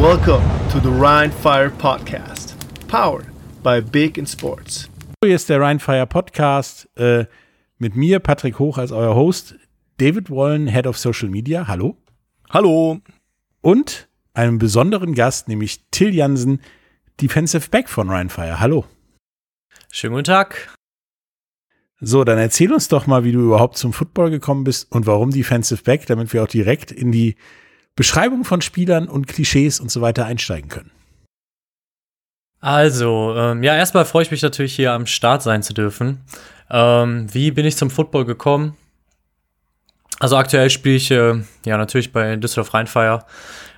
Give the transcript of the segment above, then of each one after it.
Welcome to the Rhine Fire Podcast, powered by Big in Sports. Hier ist der Rhine Fire Podcast äh, mit mir, Patrick Hoch, als euer Host, David Wallen, Head of Social Media. Hallo. Hallo. Und einem besonderen Gast, nämlich Till Jansen, Defensive Back von Rhine Fire. Hallo. Schönen guten Tag. So, dann erzähl uns doch mal, wie du überhaupt zum Football gekommen bist und warum Defensive Back, damit wir auch direkt in die Beschreibung von Spielern und Klischees und so weiter einsteigen können. Also, ähm, ja, erstmal freue ich mich natürlich hier am Start sein zu dürfen. Ähm, wie bin ich zum Football gekommen? Also aktuell spiele ich äh, ja natürlich bei Düsseldorf Rheinfire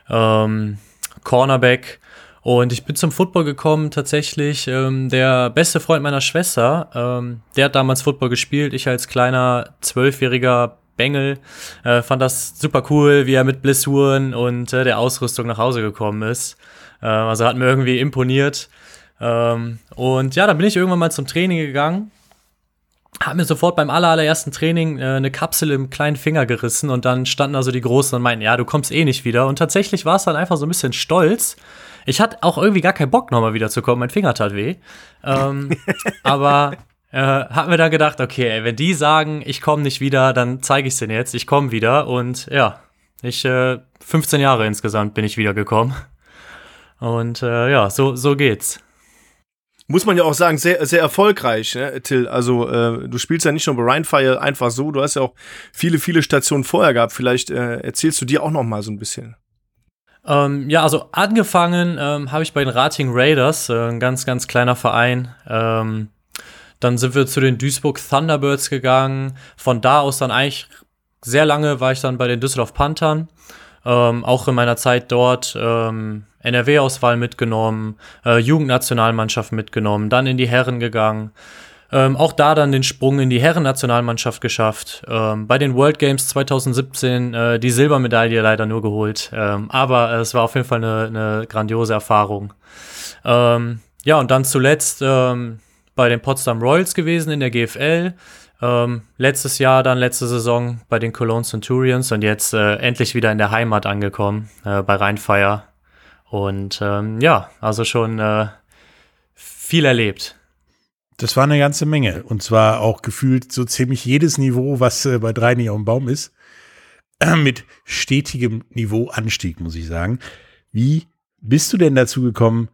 ähm, Cornerback und ich bin zum Football gekommen tatsächlich. Ähm, der beste Freund meiner Schwester, ähm, der hat damals Football gespielt. Ich als kleiner zwölfjähriger Bengel äh, fand das super cool, wie er mit Blessuren und äh, der Ausrüstung nach Hause gekommen ist. Äh, also hat mir irgendwie imponiert. Ähm, und ja, dann bin ich irgendwann mal zum Training gegangen habe mir sofort beim allerersten Training äh, eine Kapsel im kleinen Finger gerissen und dann standen also die Großen und meinten, ja, du kommst eh nicht wieder. Und tatsächlich war es dann einfach so ein bisschen stolz. Ich hatte auch irgendwie gar keinen Bock, nochmal wiederzukommen. Mein Finger tat weh. Ähm, aber äh, hab mir dann gedacht, okay, ey, wenn die sagen, ich komme nicht wieder, dann zeige ich es denen jetzt. Ich komme wieder. Und ja, ich, äh, 15 Jahre insgesamt bin ich wiedergekommen. Und äh, ja, so, so geht's muss man ja auch sagen, sehr, sehr erfolgreich, ne, Till. Also äh, du spielst ja nicht nur bei Rheinfire einfach so, du hast ja auch viele, viele Stationen vorher gehabt. Vielleicht äh, erzählst du dir auch noch mal so ein bisschen. Ähm, ja, also angefangen ähm, habe ich bei den Rating Raiders, äh, ein ganz, ganz kleiner Verein. Ähm, dann sind wir zu den Duisburg Thunderbirds gegangen. Von da aus dann eigentlich sehr lange war ich dann bei den Düsseldorf Panthern. Ähm, auch in meiner Zeit dort ähm, NRW-Auswahl mitgenommen, äh, Jugendnationalmannschaft mitgenommen, dann in die Herren gegangen. Ähm, auch da dann den Sprung in die Herrennationalmannschaft geschafft. Ähm, bei den World Games 2017 äh, die Silbermedaille leider nur geholt. Ähm, aber es war auf jeden Fall eine, eine grandiose Erfahrung. Ähm, ja, und dann zuletzt ähm, bei den Potsdam Royals gewesen in der GFL. Ähm, letztes Jahr, dann letzte Saison bei den Cologne Centurions und jetzt äh, endlich wieder in der Heimat angekommen, äh, bei Rheinfire. Und ähm, ja, also schon äh, viel erlebt. Das war eine ganze Menge. Und zwar auch gefühlt so ziemlich jedes Niveau, was äh, bei drei nicht auf dem Baum ist. Mit stetigem Niveauanstieg, muss ich sagen. Wie bist du denn dazu gekommen,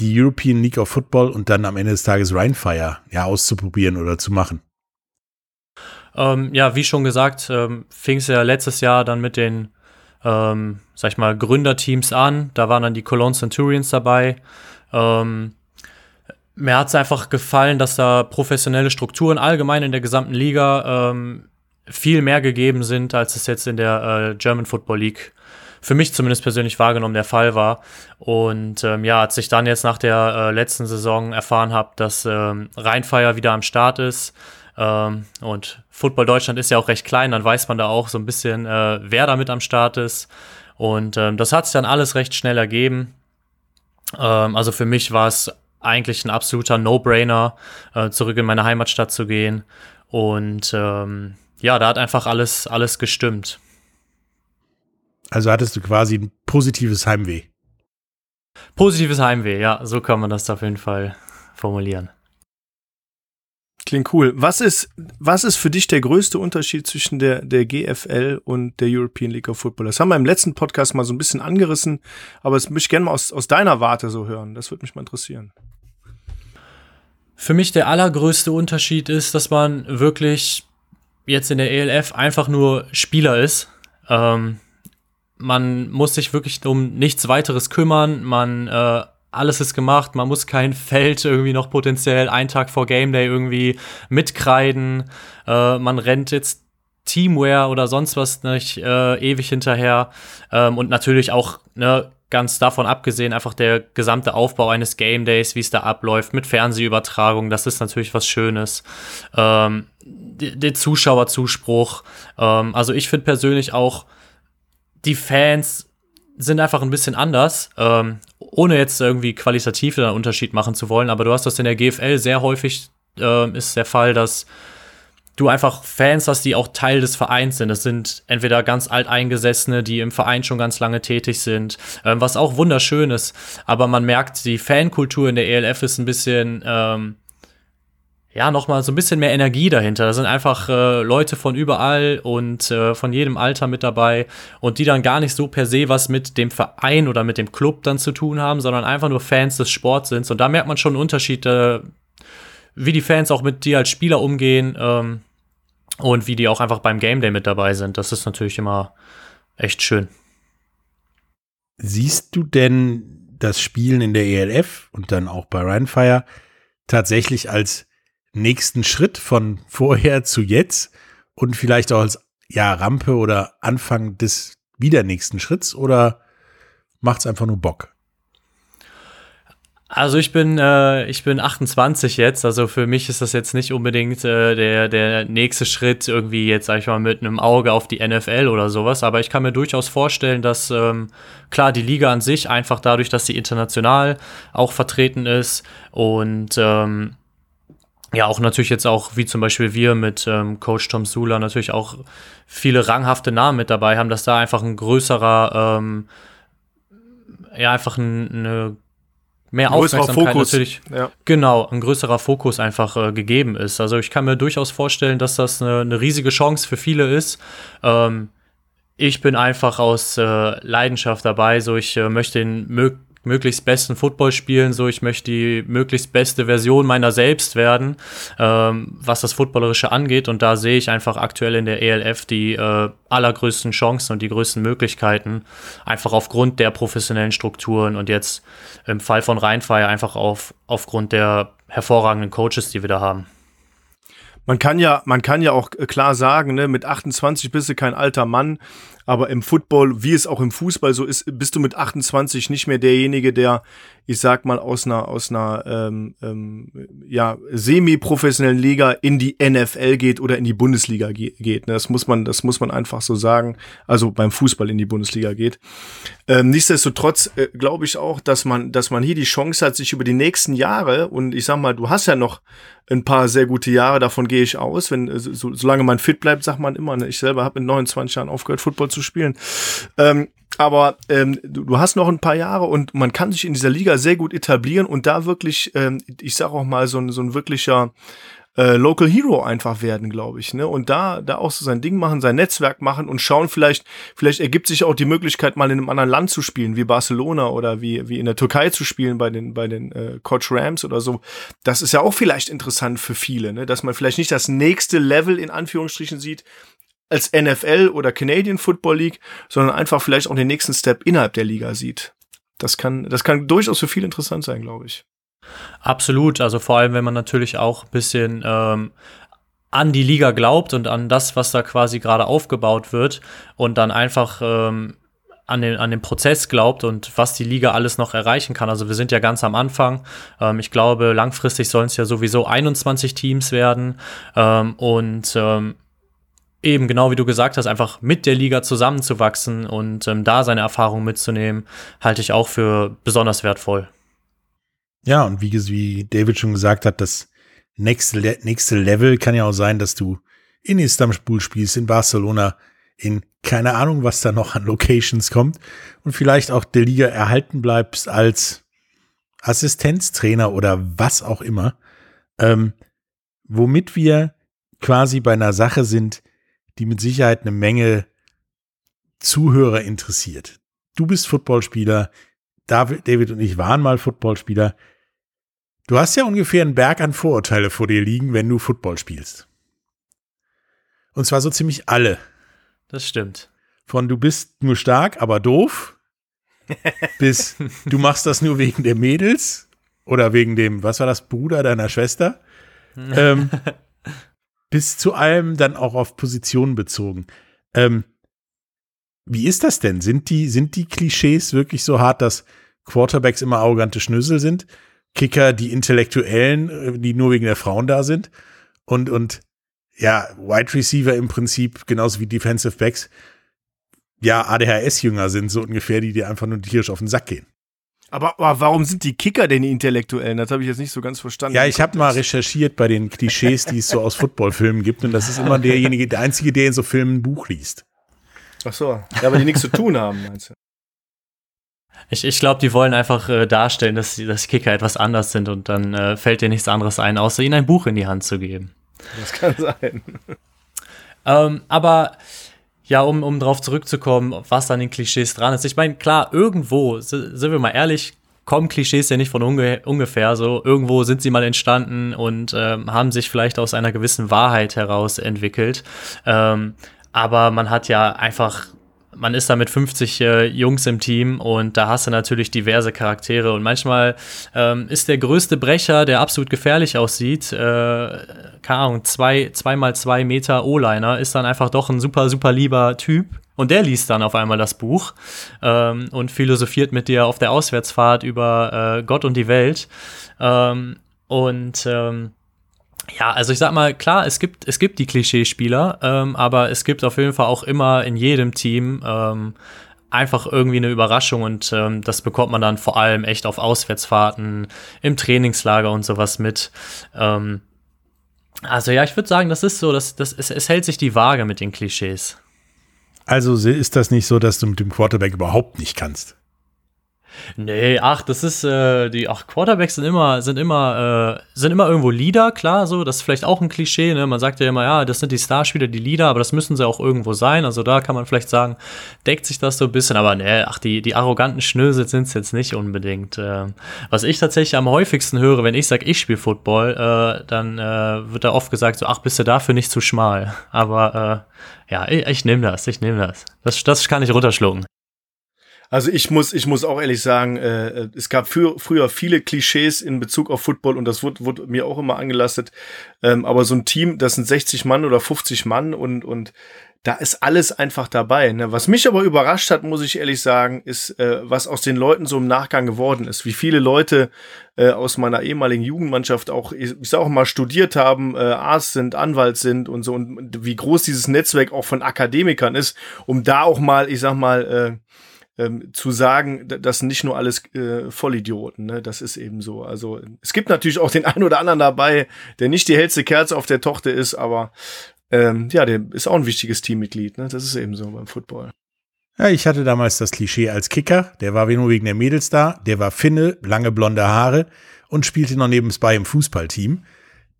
die European League of Football und dann am Ende des Tages Rheinfire ja auszuprobieren oder zu machen? Ähm, ja, wie schon gesagt, ähm, fing es ja letztes Jahr dann mit den ähm, sag ich mal, Gründerteams an. Da waren dann die Cologne Centurions dabei. Ähm, mir hat es einfach gefallen, dass da professionelle Strukturen allgemein in der gesamten Liga ähm, viel mehr gegeben sind, als es jetzt in der äh, German Football League für mich zumindest persönlich wahrgenommen der Fall war. Und ähm, ja, als ich dann jetzt nach der äh, letzten Saison erfahren habe, dass ähm, Rheinfire wieder am Start ist, ähm, und Football Deutschland ist ja auch recht klein, dann weiß man da auch so ein bisschen, äh, wer da mit am Start ist. Und ähm, das hat sich dann alles recht schnell ergeben. Ähm, also für mich war es eigentlich ein absoluter No-Brainer, äh, zurück in meine Heimatstadt zu gehen. Und ähm, ja, da hat einfach alles, alles gestimmt. Also hattest du quasi ein positives Heimweh. Positives Heimweh, ja, so kann man das auf jeden Fall formulieren. Klingt cool. Was ist, was ist für dich der größte Unterschied zwischen der, der GFL und der European League of Football? Das haben wir im letzten Podcast mal so ein bisschen angerissen, aber das möchte ich gerne mal aus, aus deiner Warte so hören. Das würde mich mal interessieren. Für mich der allergrößte Unterschied ist, dass man wirklich jetzt in der ELF einfach nur Spieler ist. Ähm, man muss sich wirklich um nichts weiteres kümmern. Man äh, alles ist gemacht, man muss kein Feld irgendwie noch potenziell einen Tag vor Game Day irgendwie mitkreiden. Äh, man rennt jetzt Teamwear oder sonst was nicht äh, ewig hinterher. Ähm, und natürlich auch, ne, ganz davon abgesehen, einfach der gesamte Aufbau eines Game Days, wie es da abläuft, mit Fernsehübertragung, das ist natürlich was Schönes. Ähm, der Zuschauerzuspruch. Ähm, also ich finde persönlich auch, die Fans sind einfach ein bisschen anders, ähm, ohne jetzt irgendwie qualitativ einen Unterschied machen zu wollen. Aber du hast das in der GFL sehr häufig äh, ist der Fall, dass du einfach Fans hast, die auch Teil des Vereins sind. Das sind entweder ganz alteingesessene, die im Verein schon ganz lange tätig sind, ähm, was auch wunderschön ist. Aber man merkt, die Fankultur in der ELF ist ein bisschen, ähm, ja, nochmal so ein bisschen mehr Energie dahinter. Da sind einfach äh, Leute von überall und äh, von jedem Alter mit dabei und die dann gar nicht so per se was mit dem Verein oder mit dem Club dann zu tun haben, sondern einfach nur Fans des Sports sind. Und da merkt man schon einen Unterschied, äh, wie die Fans auch mit dir als Spieler umgehen ähm, und wie die auch einfach beim Game Day mit dabei sind. Das ist natürlich immer echt schön. Siehst du denn das Spielen in der ELF und dann auch bei Rheinfire tatsächlich als nächsten Schritt von vorher zu jetzt und vielleicht auch als ja, Rampe oder Anfang des wieder nächsten Schritts oder macht es einfach nur Bock? Also ich bin, äh, ich bin 28 jetzt, also für mich ist das jetzt nicht unbedingt äh, der, der nächste Schritt irgendwie jetzt, sag ich mal, mit einem Auge auf die NFL oder sowas, aber ich kann mir durchaus vorstellen, dass ähm, klar die Liga an sich einfach dadurch, dass sie international auch vertreten ist und ähm, ja, auch natürlich jetzt auch, wie zum Beispiel wir mit ähm, Coach Tom Sula natürlich auch viele ranghafte Namen mit dabei haben, dass da einfach ein größerer, ähm, ja, einfach ein, eine mehr Aufmerksamkeit natürlich. Ja. Genau, ein größerer Fokus einfach äh, gegeben ist. Also ich kann mir durchaus vorstellen, dass das eine, eine riesige Chance für viele ist. Ähm, ich bin einfach aus äh, Leidenschaft dabei, so ich äh, möchte den möglichst möglichst besten Football spielen, so ich möchte die möglichst beste Version meiner selbst werden, ähm, was das Footballerische angeht. Und da sehe ich einfach aktuell in der ELF die äh, allergrößten Chancen und die größten Möglichkeiten, einfach aufgrund der professionellen Strukturen und jetzt im Fall von Rheinfire einfach auf, aufgrund der hervorragenden Coaches, die wir da haben. Man kann ja, man kann ja auch klar sagen, ne, mit 28 bist du kein alter Mann. Aber im Football, wie es auch im Fußball so ist, bist du mit 28 nicht mehr derjenige, der, ich sag mal, aus einer, aus einer ähm, ähm, ja, semi-professionellen Liga in die NFL geht oder in die Bundesliga ge geht. Ne? Das muss man, das muss man einfach so sagen. Also beim Fußball in die Bundesliga geht. Ähm, nichtsdestotrotz äh, glaube ich auch, dass man, dass man hier die Chance hat, sich über die nächsten Jahre und ich sag mal, du hast ja noch ein paar sehr gute Jahre, davon gehe ich aus, wenn so, solange man fit bleibt, sagt man immer. Ne? Ich selber habe mit 29 Jahren aufgehört, Football zu spielen. Ähm, aber ähm, du, du, hast noch ein paar Jahre und man kann sich in dieser Liga sehr gut etablieren und da wirklich, ähm, ich sag auch mal, so ein, so ein wirklicher äh, Local Hero einfach werden, glaube ich. Ne? Und da, da auch so sein Ding machen, sein Netzwerk machen und schauen, vielleicht, vielleicht ergibt sich auch die Möglichkeit, mal in einem anderen Land zu spielen, wie Barcelona oder wie, wie in der Türkei zu spielen bei den, bei den äh, Coach Rams oder so. Das ist ja auch vielleicht interessant für viele, ne? dass man vielleicht nicht das nächste Level in Anführungsstrichen sieht, als NFL oder Canadian Football League, sondern einfach vielleicht auch den nächsten Step innerhalb der Liga sieht. Das kann, das kann durchaus für viele interessant sein, glaube ich. Absolut, also vor allem, wenn man natürlich auch ein bisschen ähm, an die Liga glaubt und an das, was da quasi gerade aufgebaut wird und dann einfach ähm, an den, an den Prozess glaubt und was die Liga alles noch erreichen kann. Also wir sind ja ganz am Anfang. Ähm, ich glaube, langfristig sollen es ja sowieso 21 Teams werden. Ähm, und ähm, eben genau wie du gesagt hast, einfach mit der Liga zusammenzuwachsen und ähm, da seine Erfahrungen mitzunehmen, halte ich auch für besonders wertvoll. Ja, und wie, wie David schon gesagt hat, das nächste, nächste Level kann ja auch sein, dass du in Istanbul spielst, in Barcelona, in keine Ahnung, was da noch an Locations kommt und vielleicht auch der Liga erhalten bleibst als Assistenztrainer oder was auch immer, ähm, womit wir quasi bei einer Sache sind, die mit Sicherheit eine Menge Zuhörer interessiert. Du bist Footballspieler, David und ich waren mal Footballspieler. Du hast ja ungefähr einen Berg an Vorurteile vor dir liegen, wenn du Football spielst. Und zwar so ziemlich alle. Das stimmt. Von du bist nur stark, aber doof, bis du machst das nur wegen der Mädels oder wegen dem, was war das, Bruder deiner Schwester, ähm, bis zu allem dann auch auf Positionen bezogen. Ähm, wie ist das denn? Sind die, sind die Klischees wirklich so hart, dass Quarterbacks immer arrogante Schnüssel sind? Kicker, die Intellektuellen, äh, die nur wegen der Frauen da sind. Und, und ja, Wide Receiver im Prinzip, genauso wie Defensive Backs, ja, ADHS-Jünger sind, so ungefähr, die dir einfach nur tierisch auf den Sack gehen. Aber, aber, warum sind die Kicker denn die Intellektuellen? Das habe ich jetzt nicht so ganz verstanden. Ja, ich habe mal recherchiert bei den Klischees, die es so aus Footballfilmen gibt. Und das ist immer derjenige, der Einzige, der in so Filmen ein Buch liest. Ach so. Ja, weil die nichts zu tun haben, meinst du? Ich, ich glaube, die wollen einfach äh, darstellen, dass, die, dass Kicker etwas anders sind und dann äh, fällt dir nichts anderes ein, außer ihnen ein Buch in die Hand zu geben. Das kann sein. ähm, aber ja, um, um darauf zurückzukommen, was an den Klischees dran ist. Ich meine, klar, irgendwo, sind wir mal ehrlich, kommen Klischees ja nicht von unge ungefähr so. Irgendwo sind sie mal entstanden und ähm, haben sich vielleicht aus einer gewissen Wahrheit heraus entwickelt. Ähm, aber man hat ja einfach man ist da mit 50 äh, Jungs im Team und da hast du natürlich diverse Charaktere. Und manchmal ähm, ist der größte Brecher, der absolut gefährlich aussieht, äh, keine Ahnung, zwei, zwei mal zwei Meter O-Liner, ist dann einfach doch ein super, super lieber Typ. Und der liest dann auf einmal das Buch ähm, und philosophiert mit dir auf der Auswärtsfahrt über äh, Gott und die Welt. Ähm, und ähm, ja, also ich sag mal, klar, es gibt, es gibt die Klischeespieler, ähm, aber es gibt auf jeden Fall auch immer in jedem Team ähm, einfach irgendwie eine Überraschung und ähm, das bekommt man dann vor allem echt auf Auswärtsfahrten, im Trainingslager und sowas mit. Ähm, also ja, ich würde sagen, das ist so, dass das, es, es hält sich die Waage mit den Klischees. Also ist das nicht so, dass du mit dem Quarterback überhaupt nicht kannst? Nee, ach, das ist, äh, die, ach, Quarterbacks sind immer, sind immer, äh, sind immer irgendwo Leader, klar, so, das ist vielleicht auch ein Klischee, ne? Man sagt ja immer, ja, das sind die Starspieler, die Leader, aber das müssen sie auch irgendwo sein. Also da kann man vielleicht sagen, deckt sich das so ein bisschen, aber nee, ach, die, die arroganten Schnösel sind es jetzt nicht unbedingt. Äh, was ich tatsächlich am häufigsten höre, wenn ich sage, ich spiele Football, äh, dann äh, wird da oft gesagt, so, ach, bist du dafür nicht zu schmal. Aber äh, ja, ich, ich nehme das, ich nehme das. das. Das kann ich runterschlucken. Also ich muss, ich muss auch ehrlich sagen, äh, es gab für, früher viele Klischees in Bezug auf Football und das wurde, wurde mir auch immer angelastet. Ähm, aber so ein Team, das sind 60 Mann oder 50 Mann und, und da ist alles einfach dabei. Ne? Was mich aber überrascht hat, muss ich ehrlich sagen, ist, äh, was aus den Leuten so im Nachgang geworden ist. Wie viele Leute äh, aus meiner ehemaligen Jugendmannschaft auch, ich, sag auch mal, studiert haben, äh, Arzt sind, Anwalt sind und so und wie groß dieses Netzwerk auch von Akademikern ist, um da auch mal, ich sag mal, äh, ähm, zu sagen, das sind nicht nur alles äh, Vollidioten, ne? Das ist eben so. Also es gibt natürlich auch den einen oder anderen dabei, der nicht die hellste Kerze auf der Tochter ist, aber ähm, ja, der ist auch ein wichtiges Teammitglied, ne? Das ist eben so beim Football. Ja, ich hatte damals das Klischee als Kicker, der war nur wegen der Mädels da, der war Finne, lange blonde Haare und spielte noch nebenbei im Fußballteam.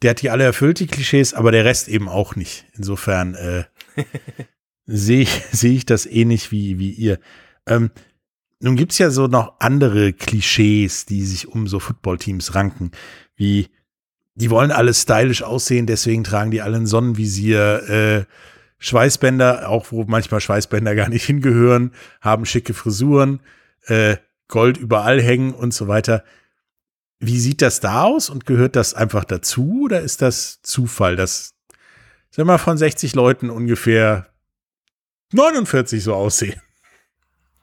Der hat die alle erfüllt, die Klischees, aber der Rest eben auch nicht. Insofern äh, sehe ich, seh ich das ähnlich wie, wie ihr. Ähm, nun gibt's ja so noch andere Klischees, die sich um so Footballteams ranken, wie die wollen alle stylisch aussehen, deswegen tragen die alle ein Sonnenvisier, äh, Schweißbänder, auch wo manchmal Schweißbänder gar nicht hingehören, haben schicke Frisuren, äh, Gold überall hängen und so weiter. Wie sieht das da aus und gehört das einfach dazu oder ist das Zufall, dass, sagen wir mal, von 60 Leuten ungefähr 49 so aussehen?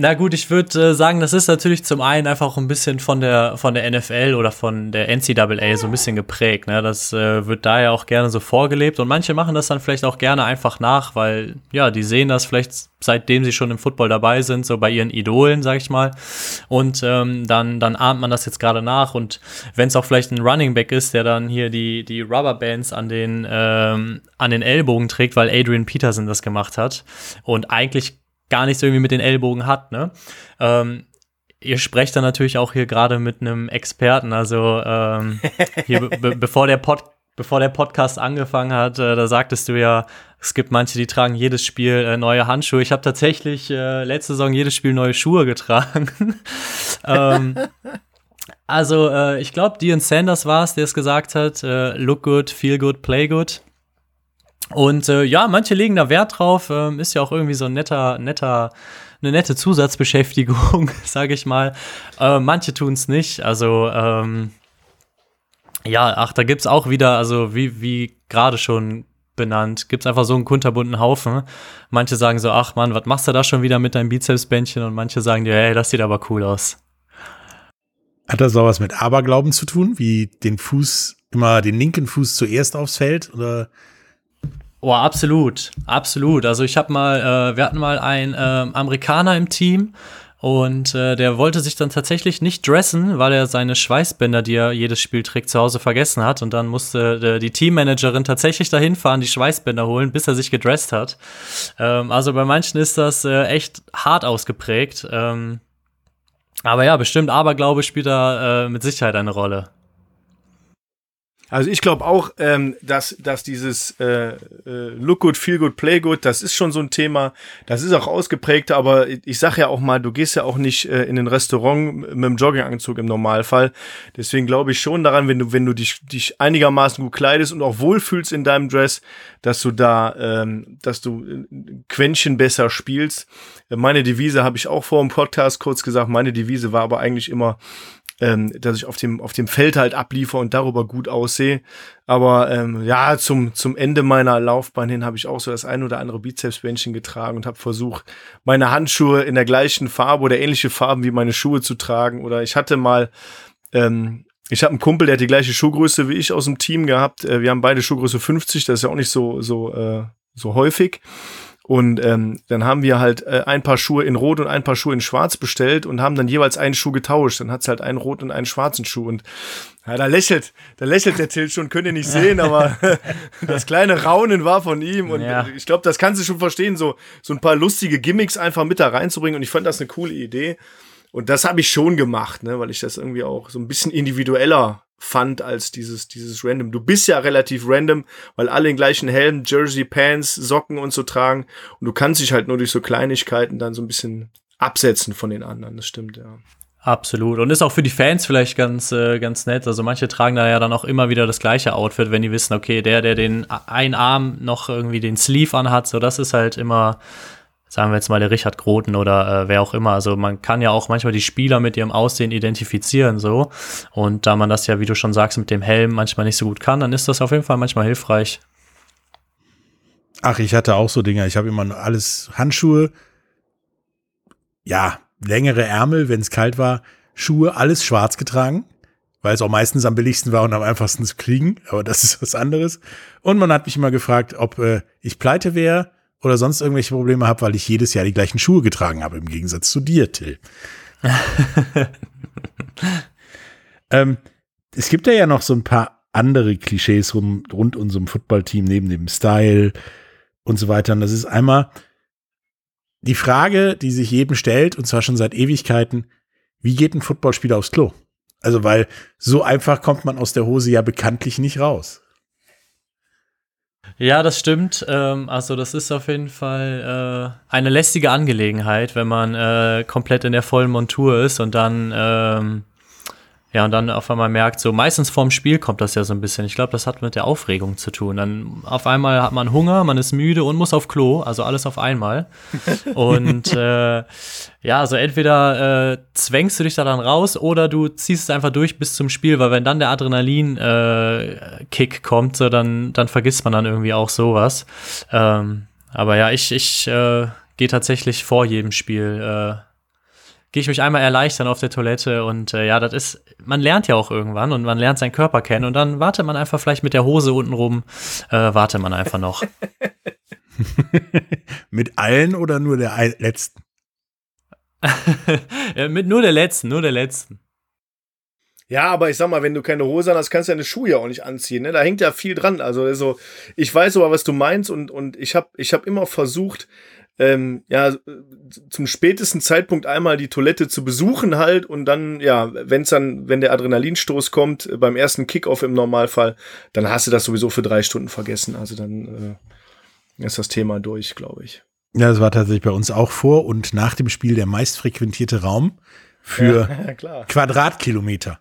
Na gut, ich würde äh, sagen, das ist natürlich zum einen einfach ein bisschen von der, von der NFL oder von der NCAA so ein bisschen geprägt. Ne? Das äh, wird da ja auch gerne so vorgelebt und manche machen das dann vielleicht auch gerne einfach nach, weil ja, die sehen das vielleicht seitdem sie schon im Football dabei sind, so bei ihren Idolen, sag ich mal. Und ähm, dann, dann ahmt man das jetzt gerade nach und wenn es auch vielleicht ein Running Back ist, der dann hier die, die Rubberbands an den, ähm, an den Ellbogen trägt, weil Adrian Peterson das gemacht hat und eigentlich gar nichts irgendwie mit den Ellbogen hat, ne? Ähm, ihr sprecht dann natürlich auch hier gerade mit einem Experten, also ähm, hier, be bevor der Pod bevor der Podcast angefangen hat, äh, da sagtest du ja, es gibt manche, die tragen jedes Spiel äh, neue Handschuhe. Ich habe tatsächlich äh, letzte Saison jedes Spiel neue Schuhe getragen. ähm, also äh, ich glaube, Dion Sanders war es, der es gesagt hat, äh, look good, feel good, play good. Und äh, ja, manche legen da Wert drauf. Ähm, ist ja auch irgendwie so ein netter, netter, eine nette Zusatzbeschäftigung, sage ich mal. Äh, manche tun es nicht. Also ähm, ja, ach, da gibt's auch wieder, also wie, wie gerade schon benannt, gibt's einfach so einen kunterbunten Haufen. Manche sagen so, ach Mann, was machst du da schon wieder mit deinem Bizepsbändchen? Und manche sagen dir, hey, das sieht aber cool aus. Hat das auch was mit Aberglauben zu tun, wie den Fuß, immer den linken Fuß zuerst aufs Feld? Oder Oh, absolut, absolut. Also ich habe mal, äh, wir hatten mal einen äh, Amerikaner im Team, Und äh, der wollte sich dann tatsächlich nicht dressen, weil er seine Schweißbänder, die er jedes Spiel trägt, zu Hause vergessen hat. Und dann musste äh, die Teammanagerin tatsächlich dahin fahren, die Schweißbänder holen, bis er sich gedresst hat. Ähm, also bei manchen ist das äh, echt hart ausgeprägt. Ähm, aber ja, bestimmt Aberglaube spielt da äh, mit Sicherheit eine Rolle. Also ich glaube auch, ähm, dass, dass dieses äh, äh, Look good, feel good, play good, das ist schon so ein Thema. Das ist auch ausgeprägt, aber ich sag ja auch mal, du gehst ja auch nicht äh, in ein Restaurant mit einem Jogginganzug im Normalfall. Deswegen glaube ich schon daran, wenn du, wenn du dich, dich einigermaßen gut kleidest und auch wohlfühlst in deinem Dress, dass du da, ähm, dass du ein Quäntchen besser spielst. Meine Devise habe ich auch vor dem Podcast kurz gesagt. Meine Devise war aber eigentlich immer, ähm, dass ich auf dem, auf dem Feld halt abliefer und darüber gut aussehe. Aber ähm, ja, zum, zum Ende meiner Laufbahn hin habe ich auch so das ein oder andere Bizepsbändchen getragen und habe versucht, meine Handschuhe in der gleichen Farbe oder ähnliche Farben wie meine Schuhe zu tragen. Oder ich hatte mal, ähm, ich habe einen Kumpel, der hat die gleiche Schuhgröße wie ich aus dem Team gehabt. Äh, wir haben beide Schuhgröße 50, das ist ja auch nicht so, so, äh, so häufig. Und ähm, dann haben wir halt äh, ein paar Schuhe in Rot und ein paar Schuhe in Schwarz bestellt und haben dann jeweils einen Schuh getauscht. Dann hat's halt einen roten und einen schwarzen Schuh. Und ja, da lächelt, da lächelt der Till schon, könnt ihr nicht sehen, aber das kleine Raunen war von ihm. Und ja. ich glaube, das kannst du schon verstehen, so, so ein paar lustige Gimmicks einfach mit da reinzubringen. Und ich fand das eine coole Idee. Und das habe ich schon gemacht, ne, weil ich das irgendwie auch so ein bisschen individueller fand als dieses, dieses Random. Du bist ja relativ random, weil alle den gleichen Helm, Jersey, Pants, Socken und so tragen. Und du kannst dich halt nur durch so Kleinigkeiten dann so ein bisschen absetzen von den anderen. Das stimmt, ja. Absolut. Und ist auch für die Fans vielleicht ganz, äh, ganz nett. Also manche tragen da ja dann auch immer wieder das gleiche Outfit, wenn die wissen, okay, der, der den einen Arm noch irgendwie den Sleeve anhat, so das ist halt immer sagen wir jetzt mal der Richard Groten oder äh, wer auch immer. Also man kann ja auch manchmal die Spieler mit ihrem Aussehen identifizieren so. Und da man das ja, wie du schon sagst, mit dem Helm manchmal nicht so gut kann, dann ist das auf jeden Fall manchmal hilfreich. Ach, ich hatte auch so Dinger. Ich habe immer alles Handschuhe, ja, längere Ärmel, wenn es kalt war, Schuhe, alles schwarz getragen, weil es auch meistens am billigsten war und am einfachsten zu kriegen. Aber das ist was anderes. Und man hat mich immer gefragt, ob äh, ich pleite wäre oder sonst irgendwelche Probleme habe, weil ich jedes Jahr die gleichen Schuhe getragen habe, im Gegensatz zu dir, Till. ähm, es gibt ja noch so ein paar andere Klischees rum, rund unserem Footballteam, neben dem Style und so weiter. Und das ist einmal die Frage, die sich jedem stellt, und zwar schon seit Ewigkeiten, wie geht ein Footballspieler aufs Klo? Also, weil so einfach kommt man aus der Hose ja bekanntlich nicht raus. Ja, das stimmt. Ähm, also das ist auf jeden Fall äh, eine lästige Angelegenheit, wenn man äh, komplett in der vollen Montur ist und dann ähm, ja, und dann auf einmal merkt, so meistens vorm Spiel kommt das ja so ein bisschen. Ich glaube, das hat mit der Aufregung zu tun. Dann auf einmal hat man Hunger, man ist müde und muss auf Klo, also alles auf einmal. und äh, ja, also entweder äh, zwängst du dich da dann raus oder du ziehst es einfach durch bis zum Spiel, weil wenn dann der Adrenalin-Kick äh, kommt, so, dann, dann vergisst man dann irgendwie auch sowas. Ähm, aber ja, ich, ich äh, gehe tatsächlich vor jedem Spiel äh, gehe ich mich einmal erleichtern auf der Toilette und äh, ja, das ist, man lernt ja auch irgendwann und man lernt seinen Körper kennen und dann wartet man einfach vielleicht mit der Hose unten rum, äh, wartet man einfach noch. mit allen oder nur der letzten? mit nur der letzten, nur der letzten. Ja, aber ich sag mal, wenn du keine Hose hast, kannst du deine Schuhe ja auch nicht anziehen. Ne? Da hängt ja viel dran. Also, also ich weiß aber, was du meinst und, und ich habe ich hab immer versucht, ähm, ja, zum spätesten Zeitpunkt einmal die Toilette zu besuchen halt und dann, ja, wenn's dann, wenn der Adrenalinstoß kommt, äh, beim ersten Kickoff im Normalfall, dann hast du das sowieso für drei Stunden vergessen. Also dann äh, ist das Thema durch, glaube ich. Ja, das war tatsächlich bei uns auch vor und nach dem Spiel der meistfrequentierte Raum für ja, Quadratkilometer.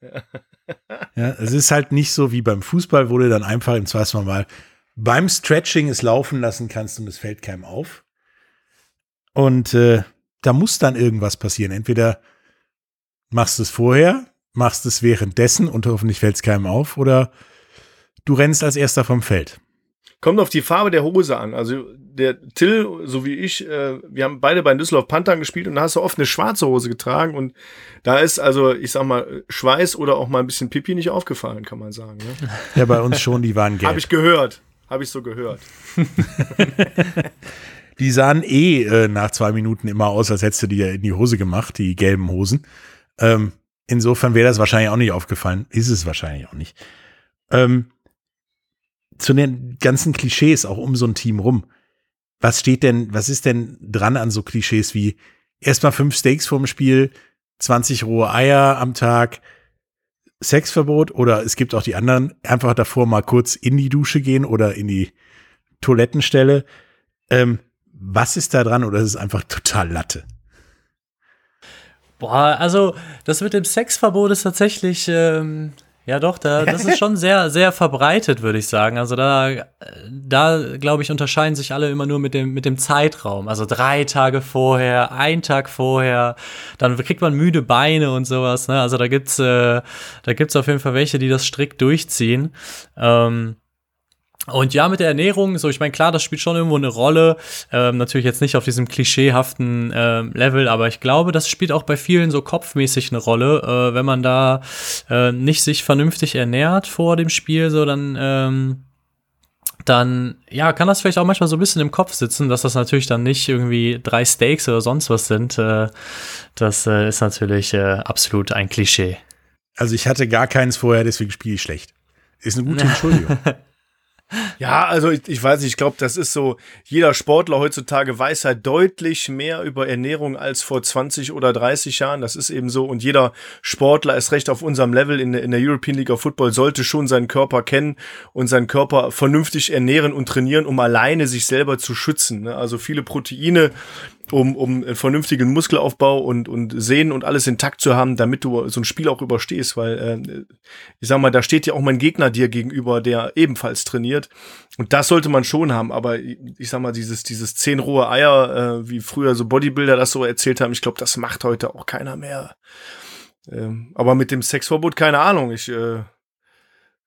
Ja. ja, es ist halt nicht so wie beim Fußball, wo du dann einfach im Zweifelsfall mal beim Stretching es laufen lassen kannst und es fällt keinem auf. Und äh, da muss dann irgendwas passieren. Entweder machst du es vorher, machst es währenddessen und hoffentlich fällt es keinem auf, oder du rennst als erster vom Feld. Kommt auf die Farbe der Hose an. Also der Till, so wie ich, äh, wir haben beide bei Düsseldorf Panthern gespielt und da hast du oft eine schwarze Hose getragen und da ist also, ich sag mal, Schweiß oder auch mal ein bisschen Pipi nicht aufgefallen, kann man sagen. Ne? Ja, bei uns schon, die waren gelb. Habe ich gehört. Habe ich so gehört. Die sahen eh äh, nach zwei Minuten immer aus, als hättest du die in die Hose gemacht, die gelben Hosen. Ähm, insofern wäre das wahrscheinlich auch nicht aufgefallen. Ist es wahrscheinlich auch nicht. Ähm, zu den ganzen Klischees auch um so ein Team rum. Was steht denn, was ist denn dran an so Klischees wie erstmal fünf Steaks vorm Spiel, 20 rohe Eier am Tag, Sexverbot oder es gibt auch die anderen, einfach davor mal kurz in die Dusche gehen oder in die Toilettenstelle. Ähm, was ist da dran oder ist es einfach total Latte? Boah, also das mit dem Sexverbot ist tatsächlich, ähm, ja doch, da, das ist schon sehr, sehr verbreitet, würde ich sagen. Also da, da glaube ich, unterscheiden sich alle immer nur mit dem, mit dem Zeitraum. Also drei Tage vorher, ein Tag vorher, dann kriegt man müde Beine und sowas. Ne? Also da gibt's, äh, da gibt's auf jeden Fall welche, die das strikt durchziehen. Ähm, und ja, mit der Ernährung, so ich meine, klar, das spielt schon irgendwo eine Rolle. Ähm, natürlich jetzt nicht auf diesem klischeehaften ähm, Level, aber ich glaube, das spielt auch bei vielen so kopfmäßig eine Rolle. Äh, wenn man da äh, nicht sich vernünftig ernährt vor dem Spiel, so dann, ähm, dann ja, kann das vielleicht auch manchmal so ein bisschen im Kopf sitzen, dass das natürlich dann nicht irgendwie drei Steaks oder sonst was sind. Äh, das äh, ist natürlich äh, absolut ein Klischee. Also ich hatte gar keins vorher, deswegen spiele ich schlecht. Ist eine gute Entschuldigung. Ja, also ich, ich weiß nicht, ich glaube, das ist so, jeder Sportler heutzutage weiß halt deutlich mehr über Ernährung als vor 20 oder 30 Jahren. Das ist eben so. Und jeder Sportler ist recht auf unserem Level in, in der European League of Football, sollte schon seinen Körper kennen und seinen Körper vernünftig ernähren und trainieren, um alleine sich selber zu schützen. Ne? Also viele Proteine um, um einen vernünftigen Muskelaufbau und, und Sehnen und alles intakt zu haben, damit du so ein Spiel auch überstehst, weil äh, ich sag mal, da steht ja auch mein Gegner dir gegenüber, der ebenfalls trainiert. Und das sollte man schon haben, aber ich sag mal, dieses, dieses zehn rohe Eier, äh, wie früher so Bodybuilder das so erzählt haben, ich glaube, das macht heute auch keiner mehr. Ähm, aber mit dem Sexverbot, keine Ahnung, ich äh,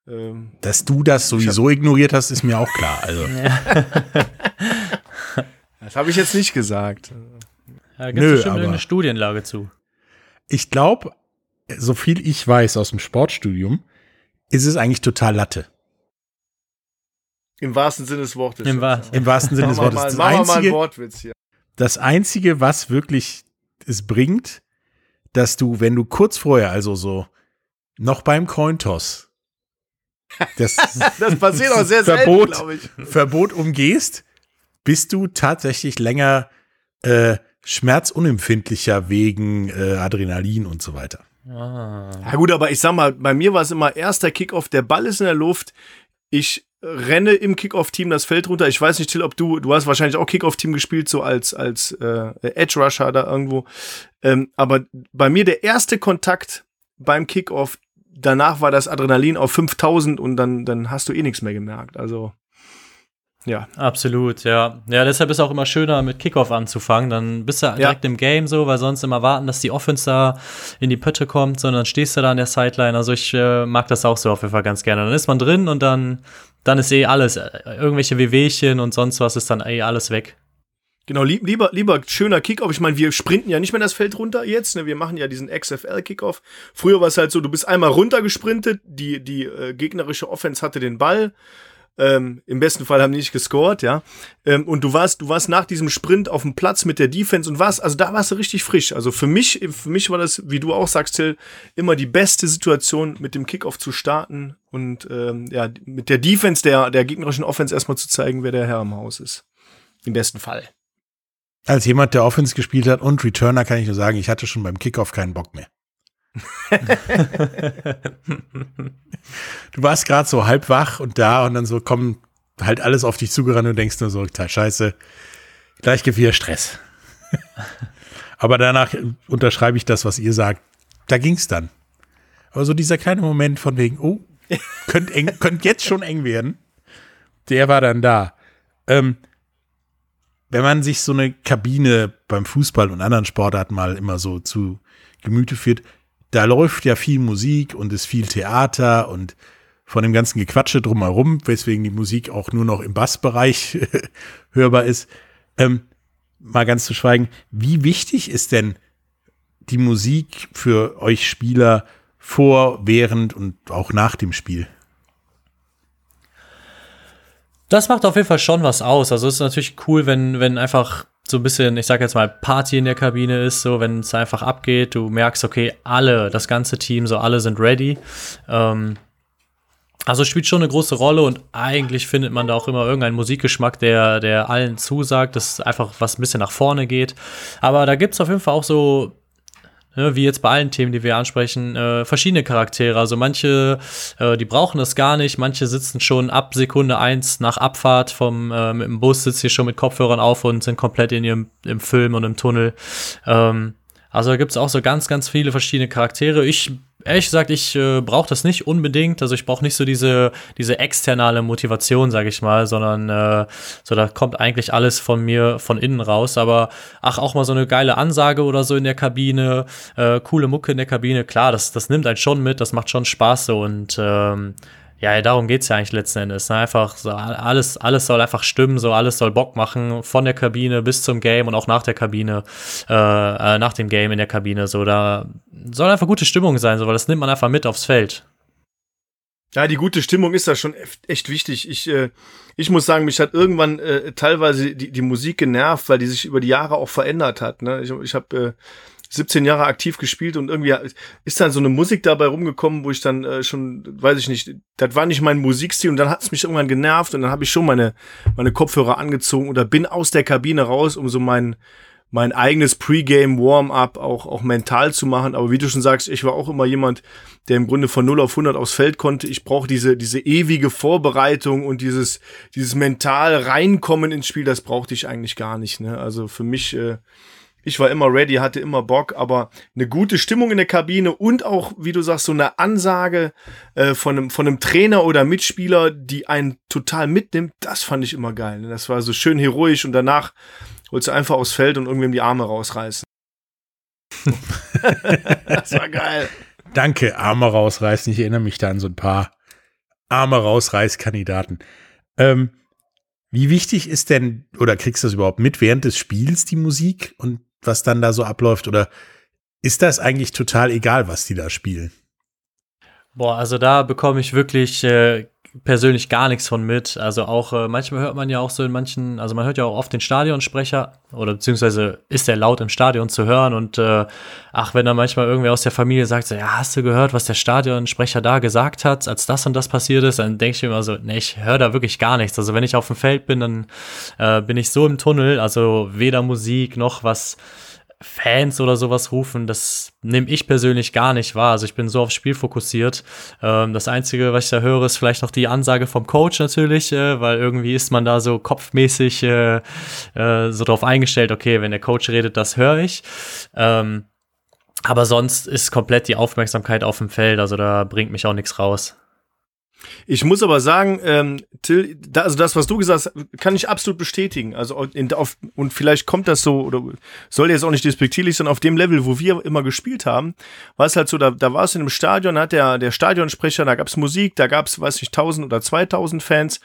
ähm, Dass du das sowieso ignoriert hast, ist mir auch klar. Also. Das habe ich jetzt nicht gesagt. Da gibt es bestimmt eine Studienlage zu. Ich glaube, so viel ich weiß aus dem Sportstudium, ist es eigentlich total Latte. Im wahrsten Sinne des Wortes. Im, Wa im wahrsten Sinne des Wortes. Mal, das, einzige, Wortwitz hier. das Einzige, was wirklich es bringt, dass du, wenn du kurz vorher, also so noch beim Cointoss, das, das passiert auch sehr Verbot, selten, ich. Verbot umgehst, bist du tatsächlich länger äh, schmerzunempfindlicher wegen äh, Adrenalin und so weiter. Ah. Ja gut, aber ich sag mal, bei mir war es immer erster Kickoff, der Ball ist in der Luft, ich renne im Kickoff-Team das Feld runter. Ich weiß nicht, Till, ob du, du hast wahrscheinlich auch Kickoff-Team gespielt, so als, als äh, Edge-Rusher da irgendwo. Ähm, aber bei mir der erste Kontakt beim Kickoff, danach war das Adrenalin auf 5000 und dann, dann hast du eh nichts mehr gemerkt. Also ja. Absolut, ja. Ja, deshalb ist auch immer schöner, mit Kickoff anzufangen. Dann bist du ja. direkt im Game so, weil sonst immer warten, dass die Offense da in die Pötte kommt, sondern stehst du da an der Sideline. Also ich äh, mag das auch so auf jeden Fall ganz gerne. Dann ist man drin und dann, dann ist eh alles, äh, irgendwelche Wehwehchen und sonst was ist dann eh alles weg. Genau, lieb, lieber, lieber schöner Kickoff. Ich meine, wir sprinten ja nicht mehr das Feld runter jetzt. Ne? Wir machen ja diesen XFL-Kickoff. Früher war es halt so, du bist einmal runtergesprintet, die, die äh, gegnerische Offense hatte den Ball ähm, Im besten Fall haben die nicht gescored, ja. Ähm, und du warst, du warst nach diesem Sprint auf dem Platz mit der Defense und warst, also da warst du richtig frisch. Also für mich, für mich war das, wie du auch sagst, Till, immer die beste Situation, mit dem Kickoff zu starten und ähm, ja, mit der Defense der, der gegnerischen Offense erstmal zu zeigen, wer der Herr im Haus ist. Im besten Fall. Als jemand, der Offense gespielt hat und Returner, kann ich nur sagen, ich hatte schon beim Kickoff keinen Bock mehr. du warst gerade so halb wach und da und dann so kommen halt alles auf dich zugerannt und denkst nur so, scheiße, gleich gibt wieder Stress. Aber danach unterschreibe ich das, was ihr sagt. Da ging's dann. Aber so dieser kleine Moment von wegen, oh, könnte eng, könnt jetzt schon eng werden, der war dann da. Ähm, wenn man sich so eine Kabine beim Fußball und anderen Sportarten mal immer so zu Gemüte führt, da läuft ja viel Musik und ist viel Theater und von dem ganzen Gequatsche drumherum, weswegen die Musik auch nur noch im Bassbereich hörbar ist. Ähm, mal ganz zu schweigen, wie wichtig ist denn die Musik für euch Spieler vor, während und auch nach dem Spiel? Das macht auf jeden Fall schon was aus. Also es ist natürlich cool, wenn, wenn einfach so ein bisschen, ich sag jetzt mal, Party in der Kabine ist, so wenn es einfach abgeht, du merkst, okay, alle, das ganze Team, so alle sind ready. Ähm, also spielt schon eine große Rolle und eigentlich findet man da auch immer irgendeinen Musikgeschmack, der, der allen zusagt, dass einfach was ein bisschen nach vorne geht. Aber da gibt es auf jeden Fall auch so ne, wie jetzt bei allen Themen, die wir ansprechen, äh, verschiedene Charaktere. Also manche, äh, die brauchen das gar nicht, manche sitzen schon ab Sekunde eins nach Abfahrt vom äh, mit dem Bus, sitzen hier schon mit Kopfhörern auf und sind komplett in ihrem im Film und im Tunnel. Ähm, also da gibt es auch so ganz, ganz viele verschiedene Charaktere. Ich, ehrlich gesagt, ich äh, brauche das nicht unbedingt. Also ich brauche nicht so diese, diese externe Motivation, sage ich mal, sondern äh, so da kommt eigentlich alles von mir von innen raus. Aber ach, auch mal so eine geile Ansage oder so in der Kabine, äh, coole Mucke in der Kabine, klar, das, das nimmt einen schon mit, das macht schon Spaß so und ähm, ja, darum geht es ja eigentlich letzten Endes. Ne? Einfach so, alles, alles soll einfach stimmen, so alles soll Bock machen, von der Kabine bis zum Game und auch nach der Kabine, äh, äh, nach dem Game in der Kabine. So, da soll einfach gute Stimmung sein, so, weil das nimmt man einfach mit aufs Feld. Ja, die gute Stimmung ist da schon echt wichtig. Ich, äh, ich muss sagen, mich hat irgendwann äh, teilweise die, die Musik genervt, weil die sich über die Jahre auch verändert hat. Ne? Ich, ich habe äh, 17 Jahre aktiv gespielt und irgendwie ist dann so eine Musik dabei rumgekommen, wo ich dann äh, schon, weiß ich nicht, das war nicht mein Musikstil und dann hat es mich irgendwann genervt und dann habe ich schon meine, meine Kopfhörer angezogen oder bin aus der Kabine raus, um so mein, mein eigenes Pre-Game Warm-up auch, auch mental zu machen. Aber wie du schon sagst, ich war auch immer jemand, der im Grunde von 0 auf 100 aufs Feld konnte. Ich brauche diese, diese ewige Vorbereitung und dieses, dieses mental reinkommen ins Spiel, das brauchte ich eigentlich gar nicht. Ne? Also für mich, äh, ich war immer ready, hatte immer Bock, aber eine gute Stimmung in der Kabine und auch, wie du sagst, so eine Ansage äh, von, einem, von einem Trainer oder Mitspieler, die einen total mitnimmt, das fand ich immer geil. Ne? Das war so schön heroisch und danach wolltest du einfach aufs Feld und irgendwem die Arme rausreißen. das war geil. Danke, Arme rausreißen. Ich erinnere mich da an so ein paar Arme rausreißkandidaten. Ähm, wie wichtig ist denn, oder kriegst du das überhaupt mit während des Spiels, die Musik? Und was dann da so abläuft? Oder ist das eigentlich total egal, was die da spielen? Boah, also da bekomme ich wirklich äh, persönlich gar nichts von mit. Also auch äh, manchmal hört man ja auch so in manchen, also man hört ja auch oft den Stadionsprecher oder beziehungsweise ist der laut im Stadion zu hören und äh, ach, wenn da manchmal irgendwer aus der Familie sagt, so, ja, hast du gehört, was der Stadionsprecher da gesagt hat, als das und das passiert ist, dann denke ich immer so, ne, ich höre da wirklich gar nichts. Also wenn ich auf dem Feld bin, dann äh, bin ich so im Tunnel, also weder Musik noch was Fans oder sowas rufen, das nehme ich persönlich gar nicht wahr. Also ich bin so aufs Spiel fokussiert. Ähm, das Einzige, was ich da höre, ist vielleicht noch die Ansage vom Coach natürlich, äh, weil irgendwie ist man da so kopfmäßig äh, äh, so drauf eingestellt, okay, wenn der Coach redet, das höre ich. Ähm, aber sonst ist komplett die Aufmerksamkeit auf dem Feld, also da bringt mich auch nichts raus. Ich muss aber sagen, ähm, Till, da, also das, was du gesagt hast, kann ich absolut bestätigen. Also in, auf, und vielleicht kommt das so, oder soll jetzt auch nicht despektierlich sein, auf dem Level, wo wir immer gespielt haben, war es halt so, da, da war es in einem Stadion, hat der, der Stadionsprecher, da gab es Musik, da gab es, weiß ich, 1000 oder 2000 Fans.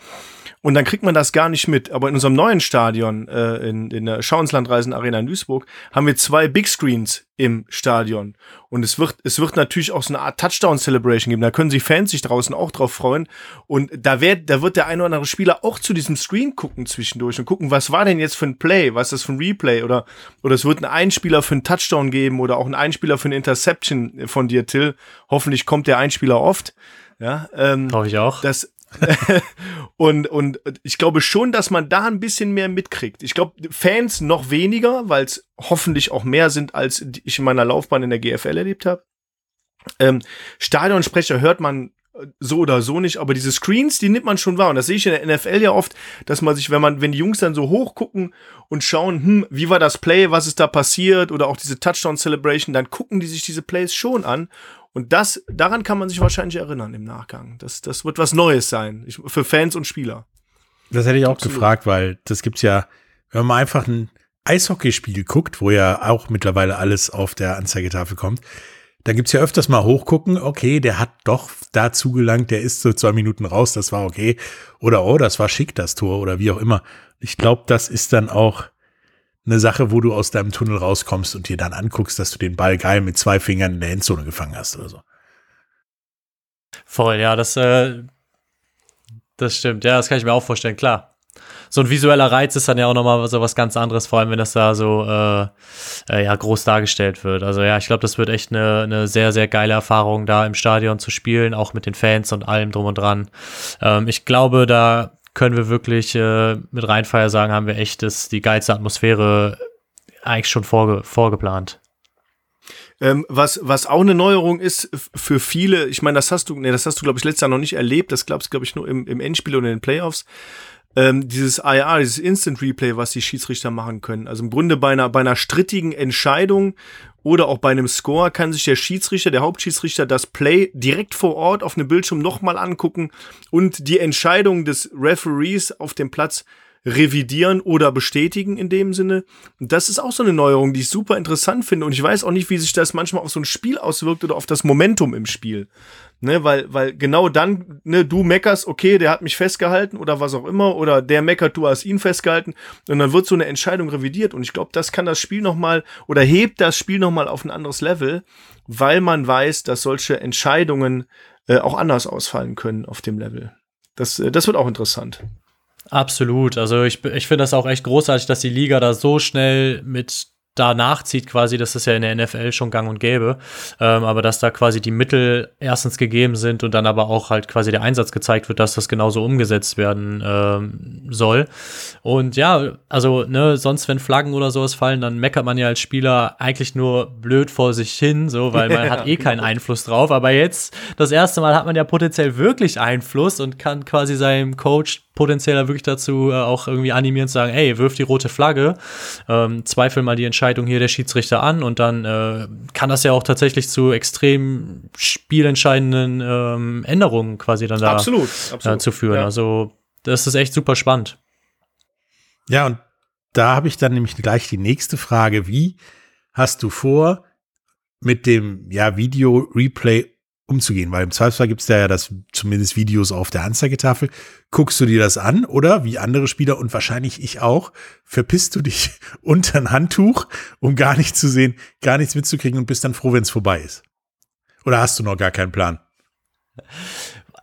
Und dann kriegt man das gar nicht mit. Aber in unserem neuen Stadion, äh, in, in der Schauenslandreisen Arena in Duisburg, haben wir zwei Big Screens im Stadion. Und es wird, es wird natürlich auch so eine Art Touchdown-Celebration geben. Da können sich Fans sich draußen auch drauf freuen. Und da wird, da wird der eine oder andere Spieler auch zu diesem Screen gucken zwischendurch und gucken, was war denn jetzt für ein Play? Was ist das für ein Replay? Oder, oder es wird einen Einspieler für einen Touchdown geben oder auch einen Einspieler für eine Interception von dir, Till. Hoffentlich kommt der Einspieler oft. Ja, ähm, Hoffe ich auch. Das, und, und ich glaube schon, dass man da ein bisschen mehr mitkriegt. Ich glaube, Fans noch weniger, weil es hoffentlich auch mehr sind, als ich in meiner Laufbahn in der GFL erlebt habe. Ähm, Stadionsprecher hört man so oder so nicht, aber diese Screens, die nimmt man schon wahr. Und das sehe ich in der NFL ja oft, dass man sich, wenn man, wenn die Jungs dann so hoch gucken und schauen, hm, wie war das Play, was ist da passiert, oder auch diese Touchdown Celebration, dann gucken die sich diese Plays schon an und das, daran kann man sich wahrscheinlich erinnern im Nachgang. Das, das wird was Neues sein. Ich, für Fans und Spieler. Das hätte ich auch Absolut. gefragt, weil das gibt's ja, wenn man einfach ein Eishockeyspiel guckt, wo ja auch mittlerweile alles auf der Anzeigetafel kommt, da gibt's ja öfters mal hochgucken, okay, der hat doch dazu gelangt, der ist so zwei Minuten raus, das war okay. Oder oh, das war schick, das Tor, oder wie auch immer. Ich glaube, das ist dann auch eine Sache, wo du aus deinem Tunnel rauskommst und dir dann anguckst, dass du den Ball geil mit zwei Fingern in der Endzone gefangen hast oder so. Voll, ja, das, äh, Das stimmt, ja, das kann ich mir auch vorstellen, klar so ein visueller Reiz ist dann ja auch nochmal so was ganz anderes, vor allem wenn das da so äh, äh, ja, groß dargestellt wird. Also ja, ich glaube, das wird echt eine, eine sehr, sehr geile Erfahrung, da im Stadion zu spielen, auch mit den Fans und allem drum und dran. Ähm, ich glaube, da können wir wirklich äh, mit Rheinfeier sagen, haben wir echt das, die geilste Atmosphäre eigentlich schon vorge vorgeplant. Ähm, was, was auch eine Neuerung ist für viele, ich meine, das hast du, nee, das hast du, glaube ich, letztes Jahr noch nicht erlebt, das glaubst glaube ich, nur im, im Endspiel oder in den Playoffs ähm, dieses IR, dieses Instant Replay, was die Schiedsrichter machen können. Also im Grunde bei einer, bei einer strittigen Entscheidung oder auch bei einem Score kann sich der Schiedsrichter, der Hauptschiedsrichter, das Play direkt vor Ort auf einem Bildschirm nochmal angucken und die Entscheidung des Referees auf dem Platz revidieren oder bestätigen in dem Sinne. Und das ist auch so eine Neuerung, die ich super interessant finde. Und ich weiß auch nicht, wie sich das manchmal auf so ein Spiel auswirkt oder auf das Momentum im Spiel. Ne, weil, weil genau dann, ne, du meckerst, okay, der hat mich festgehalten oder was auch immer, oder der meckert, du hast ihn festgehalten, und dann wird so eine Entscheidung revidiert. Und ich glaube, das kann das Spiel nochmal oder hebt das Spiel nochmal auf ein anderes Level, weil man weiß, dass solche Entscheidungen äh, auch anders ausfallen können auf dem Level. Das, äh, das wird auch interessant. Absolut. Also ich, ich finde das auch echt großartig, dass die Liga da so schnell mit da nachzieht quasi, das ist ja in der NFL schon gang und gäbe, ähm, aber dass da quasi die Mittel erstens gegeben sind und dann aber auch halt quasi der Einsatz gezeigt wird, dass das genauso umgesetzt werden ähm, soll. Und ja, also ne, sonst wenn Flaggen oder sowas fallen, dann meckert man ja als Spieler eigentlich nur blöd vor sich hin, so, weil man hat eh keinen Einfluss drauf. Aber jetzt, das erste Mal hat man ja potenziell wirklich Einfluss und kann quasi seinem Coach potenziell wirklich dazu äh, auch irgendwie animieren zu sagen, ey, wirf die rote Flagge, ähm, zweifel mal die Entscheidung hier der Schiedsrichter an und dann äh, kann das ja auch tatsächlich zu extrem spielentscheidenden ähm, Änderungen quasi dann da absolut, absolut. Äh, zu führen. Ja. Also das ist echt super spannend. Ja, und da habe ich dann nämlich gleich die nächste Frage. Wie hast du vor, mit dem ja, Video-Replay umzugehen, weil im Zweifelsfall gibt es da ja das zumindest Videos auf der Anzeigetafel. Guckst du dir das an oder wie andere Spieler und wahrscheinlich ich auch, verpisst du dich unter ein Handtuch, um gar nichts zu sehen, gar nichts mitzukriegen und bist dann froh, wenn es vorbei ist? Oder hast du noch gar keinen Plan?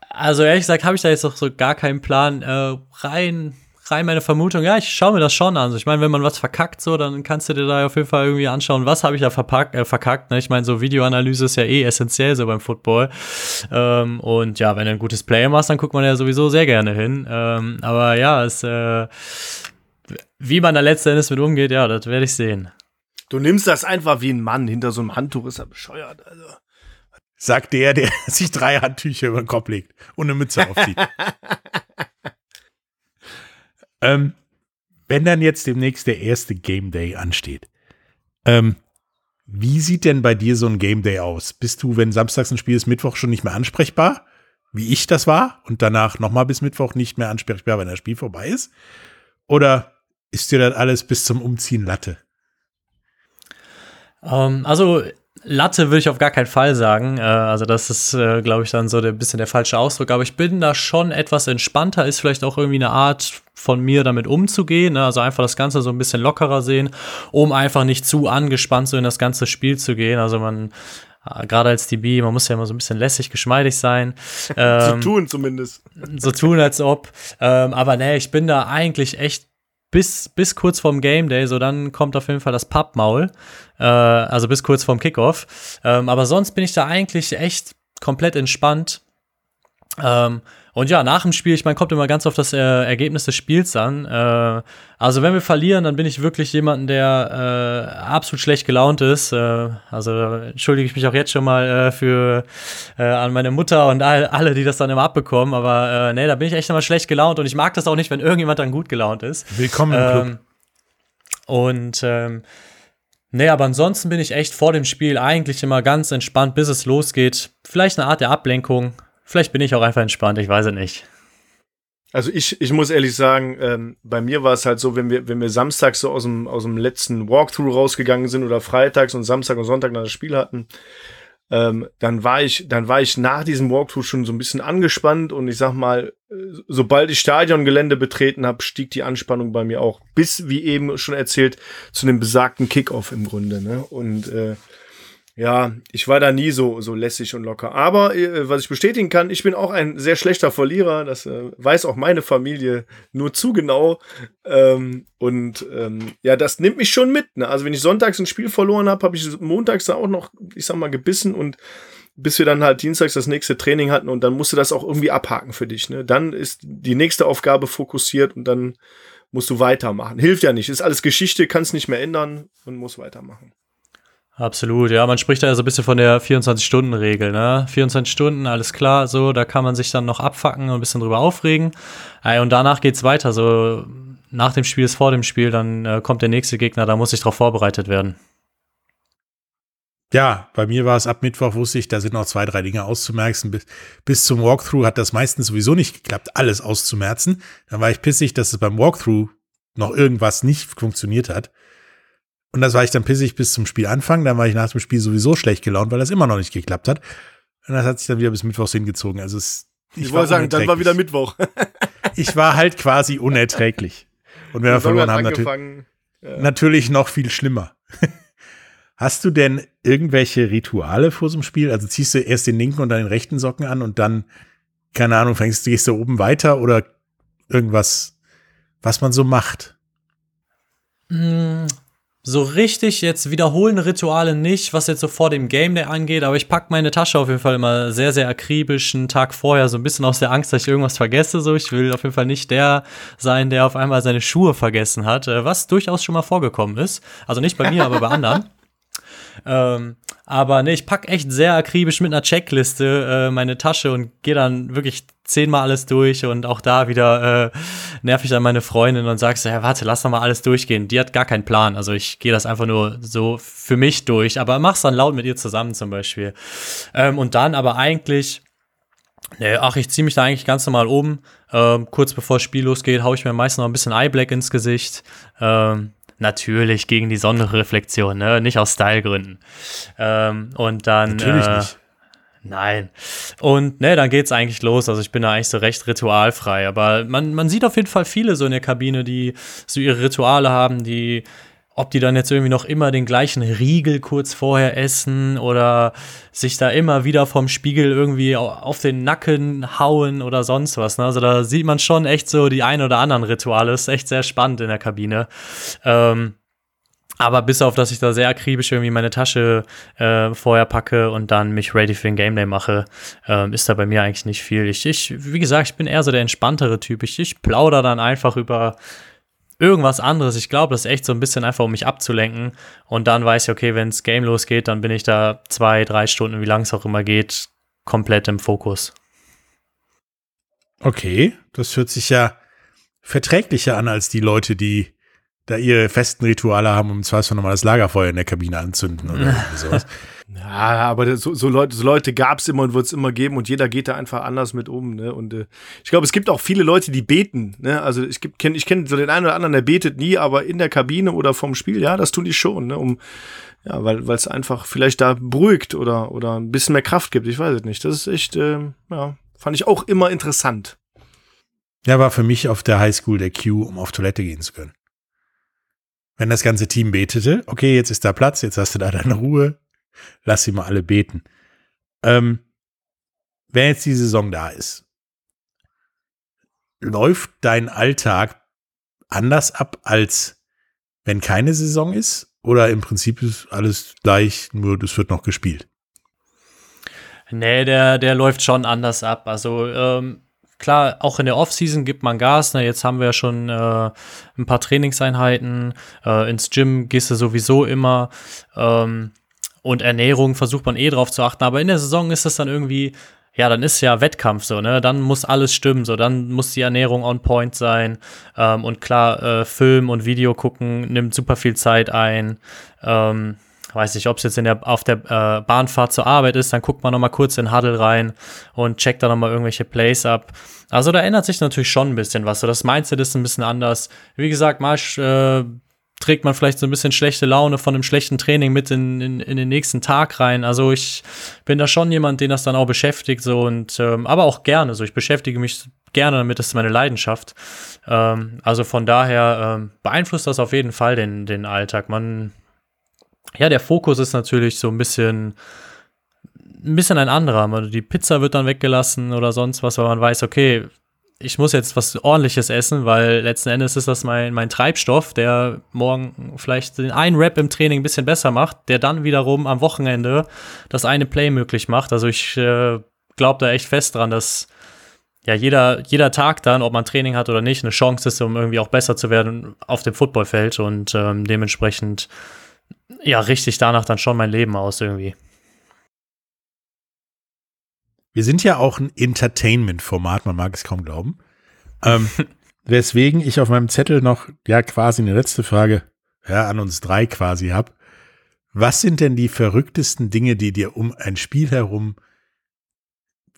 Also ehrlich gesagt habe ich da jetzt noch so gar keinen Plan. Äh, rein rein meine Vermutung, ja, ich schaue mir das schon an. Also ich meine, wenn man was verkackt, so, dann kannst du dir da auf jeden Fall irgendwie anschauen, was habe ich da verpackt, äh, verkackt. Ne? Ich meine, so Videoanalyse ist ja eh essentiell so beim Football. Ähm, und ja, wenn du ein gutes Play machst, dann guckt man ja sowieso sehr gerne hin. Ähm, aber ja, es, äh, wie man da letzten Endes mit umgeht, ja, das werde ich sehen. Du nimmst das einfach wie ein Mann. Hinter so einem Handtuch ist er bescheuert. Also. Sagt der, der sich drei Handtücher über den Kopf legt und eine Mütze aufzieht. Ähm, wenn dann jetzt demnächst der erste Game Day ansteht, ähm, wie sieht denn bei dir so ein Game Day aus? Bist du, wenn samstags ein Spiel ist, Mittwoch schon nicht mehr ansprechbar, wie ich das war, und danach nochmal bis Mittwoch nicht mehr ansprechbar, wenn das Spiel vorbei ist? Oder ist dir das alles bis zum Umziehen Latte? Ähm, also Latte würde ich auf gar keinen Fall sagen. Äh, also, das ist, äh, glaube ich, dann so ein bisschen der falsche Ausdruck. Aber ich bin da schon etwas entspannter. Ist vielleicht auch irgendwie eine Art von mir damit umzugehen. Ne? Also einfach das Ganze so ein bisschen lockerer sehen, um einfach nicht zu angespannt so in das ganze Spiel zu gehen. Also man äh, gerade als DB, man muss ja immer so ein bisschen lässig, geschmeidig sein. Ähm, so tun zumindest. So tun, als ob. Ähm, aber nee, ich bin da eigentlich echt bis, bis kurz vorm Game Day, so dann kommt auf jeden Fall das Pappmaul, äh, also bis kurz vorm Kickoff. Ähm, aber sonst bin ich da eigentlich echt komplett entspannt. Ähm, und ja, nach dem Spiel, ich meine, kommt immer ganz auf das äh, Ergebnis des Spiels an. Äh, also wenn wir verlieren, dann bin ich wirklich jemanden, der äh, absolut schlecht gelaunt ist. Äh, also entschuldige ich mich auch jetzt schon mal äh, für äh, an meine Mutter und all, alle, die das dann immer abbekommen. Aber nee, da bin ich echt immer schlecht gelaunt und ich mag das auch nicht, wenn irgendjemand dann gut gelaunt ist. Willkommen im ähm, Club. Und ähm, Nee, aber ansonsten bin ich echt vor dem Spiel eigentlich immer ganz entspannt, bis es losgeht. Vielleicht eine Art der Ablenkung. Vielleicht bin ich auch einfach entspannt, ich weiß es nicht. Also ich, ich muss ehrlich sagen, ähm, bei mir war es halt so, wenn wir, wenn wir samstags so aus dem, aus dem letzten Walkthrough rausgegangen sind oder freitags und Samstag und Sonntag dann das Spiel hatten, ähm, dann war ich, dann war ich nach diesem Walkthrough schon so ein bisschen angespannt und ich sag mal, äh, sobald ich Stadiongelände betreten habe, stieg die Anspannung bei mir auch bis, wie eben schon erzählt, zu dem besagten Kickoff im Grunde. Ne? Und äh, Ja, ich war da nie so, so lässig und locker. Aber äh, was ich bestätigen kann, ich bin auch ein sehr schlechter Verlierer. Das äh, weiß auch meine Familie nur zu genau. Ähm, und ähm, ja, das nimmt mich schon mit. Ne? Also wenn ich sonntags ein Spiel verloren habe, habe ich montags auch noch, ich sag mal, gebissen und bis wir dann halt dienstags das nächste Training hatten und dann musst du das auch irgendwie abhaken für dich. Ne? Dann ist die nächste Aufgabe fokussiert und dann musst du weitermachen. Hilft ja nicht, ist alles Geschichte, kannst nicht mehr ändern und muss weitermachen. Absolut, ja, man spricht da ja so ein bisschen von der 24-Stunden-Regel, ne? 24 Stunden, alles klar, so, da kann man sich dann noch abfacken und ein bisschen drüber aufregen. Und danach geht's weiter, so, nach dem Spiel ist vor dem Spiel, dann äh, kommt der nächste Gegner, da muss ich drauf vorbereitet werden. Ja, bei mir war es ab Mittwoch, wusste ich, da sind noch zwei, drei Dinge auszumerzen. Bis, bis zum Walkthrough hat das meistens sowieso nicht geklappt, alles auszumerzen. Dann war ich pissig, dass es beim Walkthrough noch irgendwas nicht funktioniert hat. Und das war ich dann pissig bis zum Spielanfang. Dann war ich nach dem Spiel sowieso schlecht gelaunt, weil das immer noch nicht geklappt hat. Und das hat sich dann wieder bis Mittwochs hingezogen. Also es, ich, ich wollte sagen, dann war wieder Mittwoch. ich war halt quasi unerträglich. Und wenn wir verloren haben, natürlich, ja. natürlich noch viel schlimmer. Hast du denn irgendwelche Rituale vor so einem Spiel? Also ziehst du erst den linken und dann den rechten Socken an und dann, keine Ahnung, fängst du, gehst du oben weiter oder irgendwas, was man so macht? So richtig jetzt wiederholen Rituale nicht, was jetzt so vor dem Game Day angeht, aber ich packe meine Tasche auf jeden Fall immer sehr, sehr akribisch einen Tag vorher, so ein bisschen aus der Angst, dass ich irgendwas vergesse. So, ich will auf jeden Fall nicht der sein, der auf einmal seine Schuhe vergessen hat, äh, was durchaus schon mal vorgekommen ist. Also nicht bei mir, aber bei anderen. Ähm, aber ne, ich packe echt sehr akribisch mit einer Checkliste äh, meine Tasche und gehe dann wirklich zehnmal alles durch und auch da wieder äh, nerv ich dann meine Freundin und sag so, ja, warte, lass doch mal alles durchgehen. Die hat gar keinen Plan. Also ich gehe das einfach nur so für mich durch, aber mach's dann laut mit ihr zusammen zum Beispiel. Ähm, und dann aber eigentlich. Nee, ach, ich ziehe mich da eigentlich ganz normal um. Ähm, kurz bevor das Spiel losgeht, haue ich mir meistens noch ein bisschen Eye Black ins Gesicht. Ähm, natürlich gegen die Sonnenreflexion, ne? nicht aus Stylegründen. Ähm, und dann. Natürlich äh, nicht. Nein. Und ne, dann geht's eigentlich los. Also ich bin da eigentlich so recht ritualfrei. Aber man, man sieht auf jeden Fall viele so in der Kabine, die so ihre Rituale haben, die ob die dann jetzt irgendwie noch immer den gleichen Riegel kurz vorher essen oder sich da immer wieder vom Spiegel irgendwie auf den Nacken hauen oder sonst was. Ne? Also da sieht man schon echt so die ein oder anderen Rituale. ist echt sehr spannend in der Kabine. Ähm, aber bis auf, dass ich da sehr akribisch irgendwie meine Tasche äh, vorher packe und dann mich ready für den Game Day mache, äh, ist da bei mir eigentlich nicht viel. Ich, ich, wie gesagt, ich bin eher so der entspanntere Typ. Ich, ich plaudere dann einfach über irgendwas anderes. Ich glaube, das ist echt so ein bisschen einfach, um mich abzulenken. Und dann weiß ich, okay, wenn das Game losgeht, dann bin ich da zwei, drei Stunden, wie lang es auch immer geht, komplett im Fokus. Okay, das hört sich ja verträglicher an als die Leute, die da ihre festen Rituale haben, um im Zweifelsfall nochmal das Lagerfeuer in der Kabine anzünden oder sowas. Ja, aber so, so Leute, so Leute gab es immer und wird es immer geben und jeder geht da einfach anders mit um. Ne? Und äh, ich glaube, es gibt auch viele Leute, die beten. Ne? Also ich kenne ich kenn so den einen oder anderen, der betet nie, aber in der Kabine oder vom Spiel, ja, das tun die schon, ne? um ja, weil es einfach vielleicht da beruhigt oder, oder ein bisschen mehr Kraft gibt. Ich weiß es nicht. Das ist echt, äh, ja, fand ich auch immer interessant. Ja, war für mich auf der Highschool der Cue, um auf Toilette gehen zu können. Wenn das ganze Team betete, okay, jetzt ist da Platz, jetzt hast du da deine Ruhe, lass sie mal alle beten. Ähm, wenn jetzt die Saison da ist, läuft dein Alltag anders ab, als wenn keine Saison ist? Oder im Prinzip ist alles gleich, nur das wird noch gespielt? Nee, der, der läuft schon anders ab. Also, ähm, klar, auch in der Offseason gibt man Gas. Ne? Jetzt haben wir ja schon äh, ein paar Trainingseinheiten. Äh, ins Gym gehst du sowieso immer. Ähm, und Ernährung versucht man eh drauf zu achten. Aber in der Saison ist es dann irgendwie, ja, dann ist ja Wettkampf so, ne? Dann muss alles stimmen, so, dann muss die Ernährung on point sein. Ähm, und klar, äh, Film und Video gucken nimmt super viel Zeit ein. Ähm, weiß nicht, ob es jetzt in der, auf der äh, Bahnfahrt zur Arbeit ist, dann guckt man noch mal kurz in Huddle rein und checkt da noch mal irgendwelche Plays ab. Also da ändert sich natürlich schon ein bisschen was. So das Mindset ist ein bisschen anders. Wie gesagt, mal äh, trägt man vielleicht so ein bisschen schlechte Laune von einem schlechten Training mit in, in, in, den nächsten Tag rein. Also ich bin da schon jemand, den das dann auch beschäftigt, so und ähm, aber auch gerne. So, ich beschäftige mich gerne damit, das ist meine Leidenschaft. Ähm, also von daher ähm, beeinflusst das auf jeden Fall den, den Alltag. Man ja, der Fokus ist natürlich so ein bisschen, ein bisschen ein anderer. Die Pizza wird dann weggelassen oder sonst was, weil man weiß, okay, ich muss jetzt was ordentliches essen, weil letzten Endes ist das mein, mein Treibstoff, der morgen vielleicht den einen Rap im Training ein bisschen besser macht, der dann wiederum am Wochenende das eine Play möglich macht. Also ich äh, glaube da echt fest dran, dass ja jeder, jeder Tag dann, ob man Training hat oder nicht, eine Chance ist, um irgendwie auch besser zu werden auf dem Footballfeld und ähm, dementsprechend ja, richtig danach dann schon mein Leben aus irgendwie. Wir sind ja auch ein Entertainment-Format, man mag es kaum glauben. Ähm, weswegen ich auf meinem Zettel noch ja quasi eine letzte Frage ja, an uns drei quasi habe. Was sind denn die verrücktesten Dinge, die dir um ein Spiel herum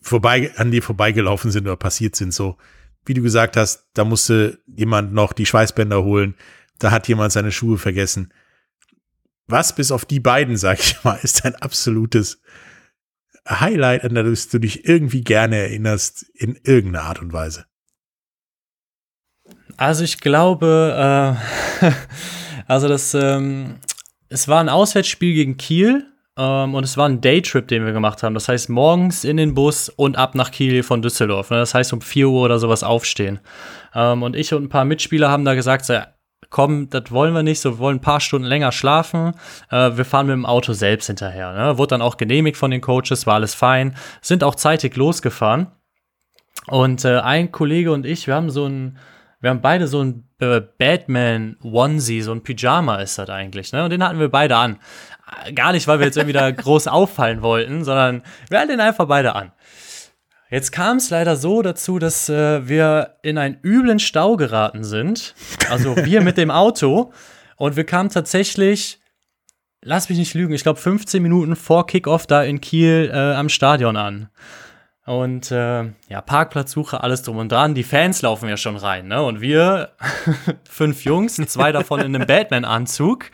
vorbei, an dir vorbeigelaufen sind oder passiert sind? So, wie du gesagt hast, da musste jemand noch die Schweißbänder holen, da hat jemand seine Schuhe vergessen. Was bis auf die beiden, sag ich mal, ist ein absolutes Highlight, an das du dich irgendwie gerne erinnerst, in irgendeiner Art und Weise? Also ich glaube, äh, also das, ähm, es war ein Auswärtsspiel gegen Kiel ähm, und es war ein Daytrip, den wir gemacht haben. Das heißt, morgens in den Bus und ab nach Kiel von Düsseldorf. Ne? Das heißt, um 4 Uhr oder sowas aufstehen. Ähm, und ich und ein paar Mitspieler haben da gesagt, komm, das wollen wir nicht, so wir wollen ein paar Stunden länger schlafen. Äh, wir fahren mit dem Auto selbst hinterher. Ne? Wurde dann auch genehmigt von den Coaches, war alles fein. Sind auch zeitig losgefahren. Und äh, ein Kollege und ich, wir haben so ein, wir haben beide so ein äh, Batman-Onesie, so ein Pyjama ist das eigentlich, ne? Und den hatten wir beide an. Gar nicht, weil wir jetzt irgendwie da groß auffallen wollten, sondern wir hatten den einfach beide an. Jetzt kam es leider so dazu, dass äh, wir in einen üblen Stau geraten sind. Also wir mit dem Auto. Und wir kamen tatsächlich, lass mich nicht lügen, ich glaube 15 Minuten vor Kickoff da in Kiel äh, am Stadion an. Und äh, ja, Parkplatzsuche, alles drum und dran. Die Fans laufen ja schon rein, ne? Und wir, fünf Jungs, zwei davon in einem Batman-Anzug,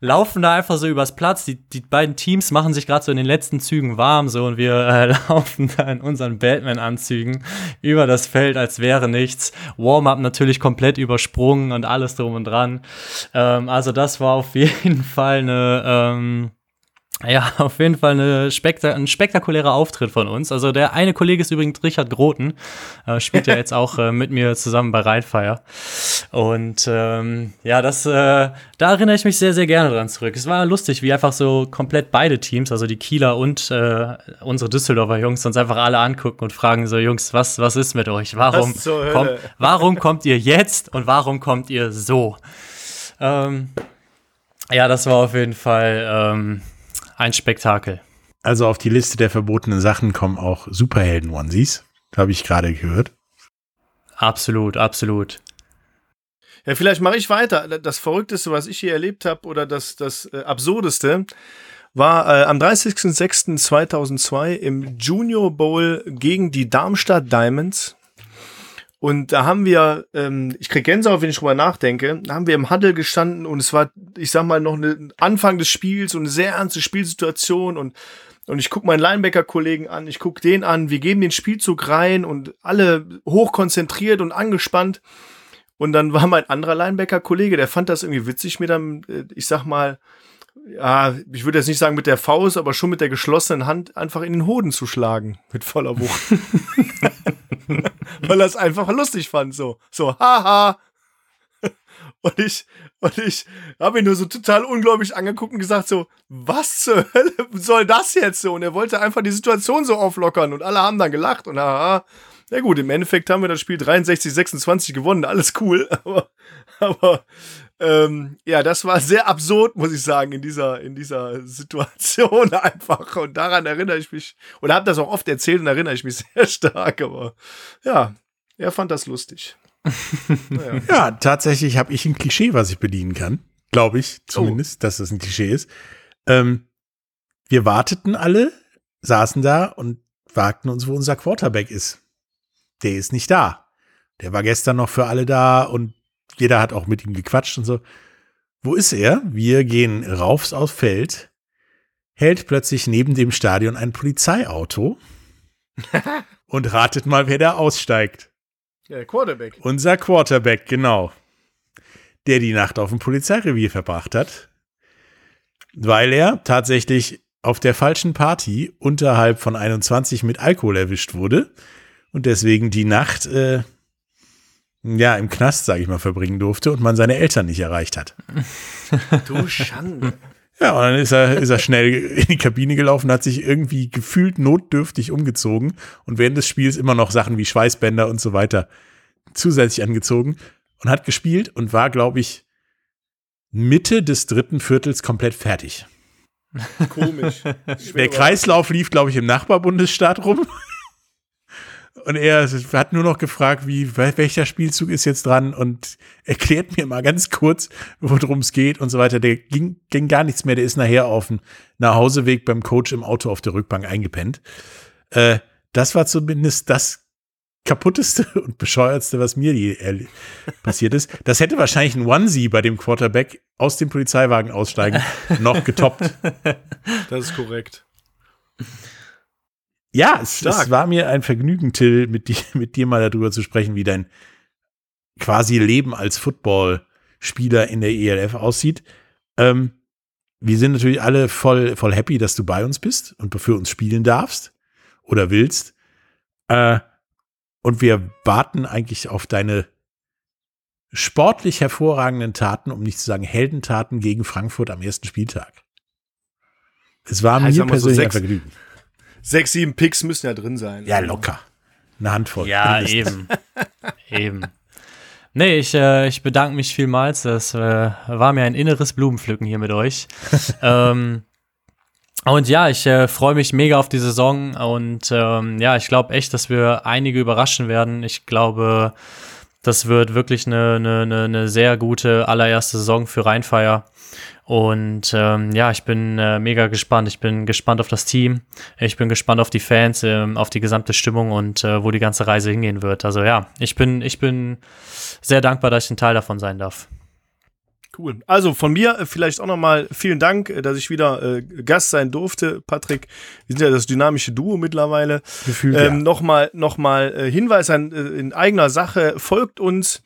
laufen da einfach so übers Platz. Die, die beiden Teams machen sich gerade so in den letzten Zügen warm, so und wir äh, laufen da in unseren Batman-Anzügen über das Feld, als wäre nichts. Warm-up natürlich komplett übersprungen und alles drum und dran. Ähm, also, das war auf jeden Fall eine. Ähm, ja, auf jeden Fall eine spekta ein spektakulärer Auftritt von uns. Also der eine Kollege ist übrigens Richard Groten, äh, spielt ja jetzt auch äh, mit mir zusammen bei Rheinfire. Und ähm, ja, das, äh, da erinnere ich mich sehr, sehr gerne dran zurück. Es war lustig, wie einfach so komplett beide Teams, also die Kieler und äh, unsere Düsseldorfer Jungs, uns einfach alle angucken und fragen so, Jungs, was, was ist mit euch? Warum, kommt, warum kommt ihr jetzt und warum kommt ihr so? Ähm, ja, das war auf jeden Fall ähm, ein Spektakel. Also auf die Liste der verbotenen Sachen kommen auch Superhelden-Onesies. Habe ich gerade gehört. Absolut, absolut. Ja, vielleicht mache ich weiter. Das Verrückteste, was ich hier erlebt habe, oder das, das äh, Absurdeste, war äh, am 30.06.2002 im Junior Bowl gegen die Darmstadt Diamonds. Und da haben wir, ähm, ich krieg Gänsehaut, wenn ich drüber nachdenke, da haben wir im Huddle gestanden und es war, ich sag mal, noch ein Anfang des Spiels und eine sehr ernste Spielsituation und und ich guck meinen Linebacker-Kollegen an, ich guck den an, wir geben den Spielzug rein und alle hochkonzentriert und angespannt. Und dann war mein anderer Linebacker-Kollege, der fand das irgendwie witzig, mir dann, äh, ich sag mal, ja, ich würde jetzt nicht sagen mit der Faust, aber schon mit der geschlossenen Hand einfach in den Hoden zu schlagen. Mit voller Wucht. Weil er es einfach lustig fand, so. So, haha. Und ich, und ich habe ihn nur so total ungläubig angeguckt und gesagt so, was zur Hölle soll das jetzt so? Und er wollte einfach die Situation so auflockern und alle haben dann gelacht und haha. Na gut, im Endeffekt haben wir das Spiel 63, 26 gewonnen, alles cool, aber, aber ähm, ja, das war sehr absurd, muss ich sagen, in dieser, in dieser Situation einfach. Und daran erinnere ich mich, oder habe das auch oft erzählt und erinnere ich mich sehr stark, aber ja, er fand das lustig. naja. Ja, tatsächlich habe ich ein Klischee, was ich bedienen kann. Glaube ich zumindest, oh. dass das ein Klischee ist. Ähm, wir warteten alle, saßen da und fragten uns, wo unser Quarterback ist. Der ist nicht da. Der war gestern noch für alle da und jeder hat auch mit ihm gequatscht und so. Wo ist er? Wir gehen raufs aufs Feld, hält plötzlich neben dem Stadion ein Polizeiauto und ratet mal, wer da aussteigt. Ja, Quarterback. Unser Quarterback, genau. Der die Nacht auf dem Polizeirevier verbracht hat. weil er tatsächlich auf der falschen Party unterhalb von 21 mit Alkohol erwischt wurde und deswegen die Nacht äh, ja im Knast, sage ich mal, verbringen durfte und man seine Eltern nicht erreicht hat. Du Schande. Ja, und dann ist er, ist er schnell in die Kabine gelaufen, hat sich irgendwie gefühlt notdürftig umgezogen und während des Spiels immer noch Sachen wie Schweißbänder und so weiter zusätzlich angezogen und hat gespielt und war, glaube ich, Mitte des dritten Viertels komplett fertig. Komisch. Der Kreislauf lief, glaube ich, im Nachbarbundesstaat rum. Und er hat nur noch gefragt, wie, welcher Spielzug ist jetzt dran und erklärt mir mal ganz kurz, worum es geht und so weiter. Der ging, ging gar nichts mehr. Der ist nachher auf dem Nachhauseweg beim Coach im Auto auf der Rückbank eingepennt. Äh, das war zumindest das kaputteste und bescheuertste, was mir je passiert ist. Das hätte wahrscheinlich ein Onesie bei dem Quarterback aus dem Polizeiwagen aussteigen noch getoppt. Das ist korrekt. Ja, es, es, war mir ein Vergnügen, Till, mit dir, mit dir mal darüber zu sprechen, wie dein quasi Leben als Footballspieler in der ELF aussieht. Ähm, wir sind natürlich alle voll, voll happy, dass du bei uns bist und für uns spielen darfst oder willst. Äh, und wir warten eigentlich auf deine sportlich hervorragenden Taten, um nicht zu sagen Heldentaten gegen Frankfurt am ersten Spieltag. Es war mir persönlich so ein Vergnügen sechs, sieben Picks müssen ja drin sein. Ja, locker. Eine Handvoll. Ja, eben. eben. Nee, ich, äh, ich bedanke mich vielmals. Das äh, war mir ein inneres Blumenpflücken hier mit euch. ähm, und ja, ich äh, freue mich mega auf die Saison und ähm, ja, ich glaube echt, dass wir einige überraschen werden. Ich glaube, das wird wirklich eine, eine, eine sehr gute allererste Saison für Rheinfeier. Und ähm, ja, ich bin äh, mega gespannt. Ich bin gespannt auf das Team. Ich bin gespannt auf die Fans, ähm, auf die gesamte Stimmung und äh, wo die ganze Reise hingehen wird. Also ja, ich bin, ich bin sehr dankbar, dass ich ein Teil davon sein darf. Cool. Also von mir äh, vielleicht auch nochmal vielen Dank, äh, dass ich wieder äh, Gast sein durfte, Patrick. Wir sind ja das dynamische Duo mittlerweile. Gefühlt, ähm, ja. Nochmal noch mal, äh, Hinweis an, äh, in eigener Sache, folgt uns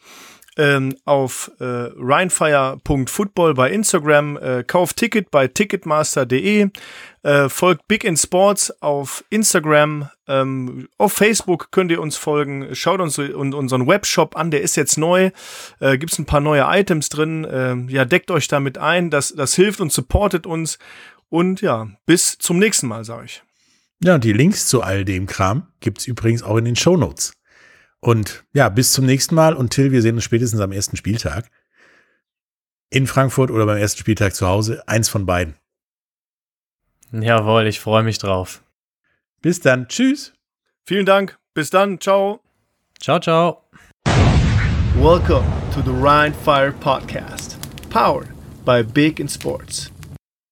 ähm, auf äh, rheinfire.football bei Instagram, äh, kauft Ticket bei ticketmaster.de, äh, folgt Big in Sports auf Instagram, ähm, auf Facebook könnt ihr uns folgen, schaut uns unseren Webshop an, der ist jetzt neu, äh, gibt es ein paar neue Items drin, äh, ja, deckt euch damit ein, das, das hilft und supportet uns und ja, bis zum nächsten Mal, sage ich. Ja, und die Links zu all dem Kram gibt es übrigens auch in den Show Notes. Und ja, bis zum nächsten Mal. Und Till, wir sehen uns spätestens am ersten Spieltag. In Frankfurt oder beim ersten Spieltag zu Hause. Eins von beiden. Jawohl, ich freue mich drauf. Bis dann. Tschüss. Vielen Dank. Bis dann. Ciao. Ciao, ciao. Welcome to the Rhine Fire Podcast, powered by Big in Sports.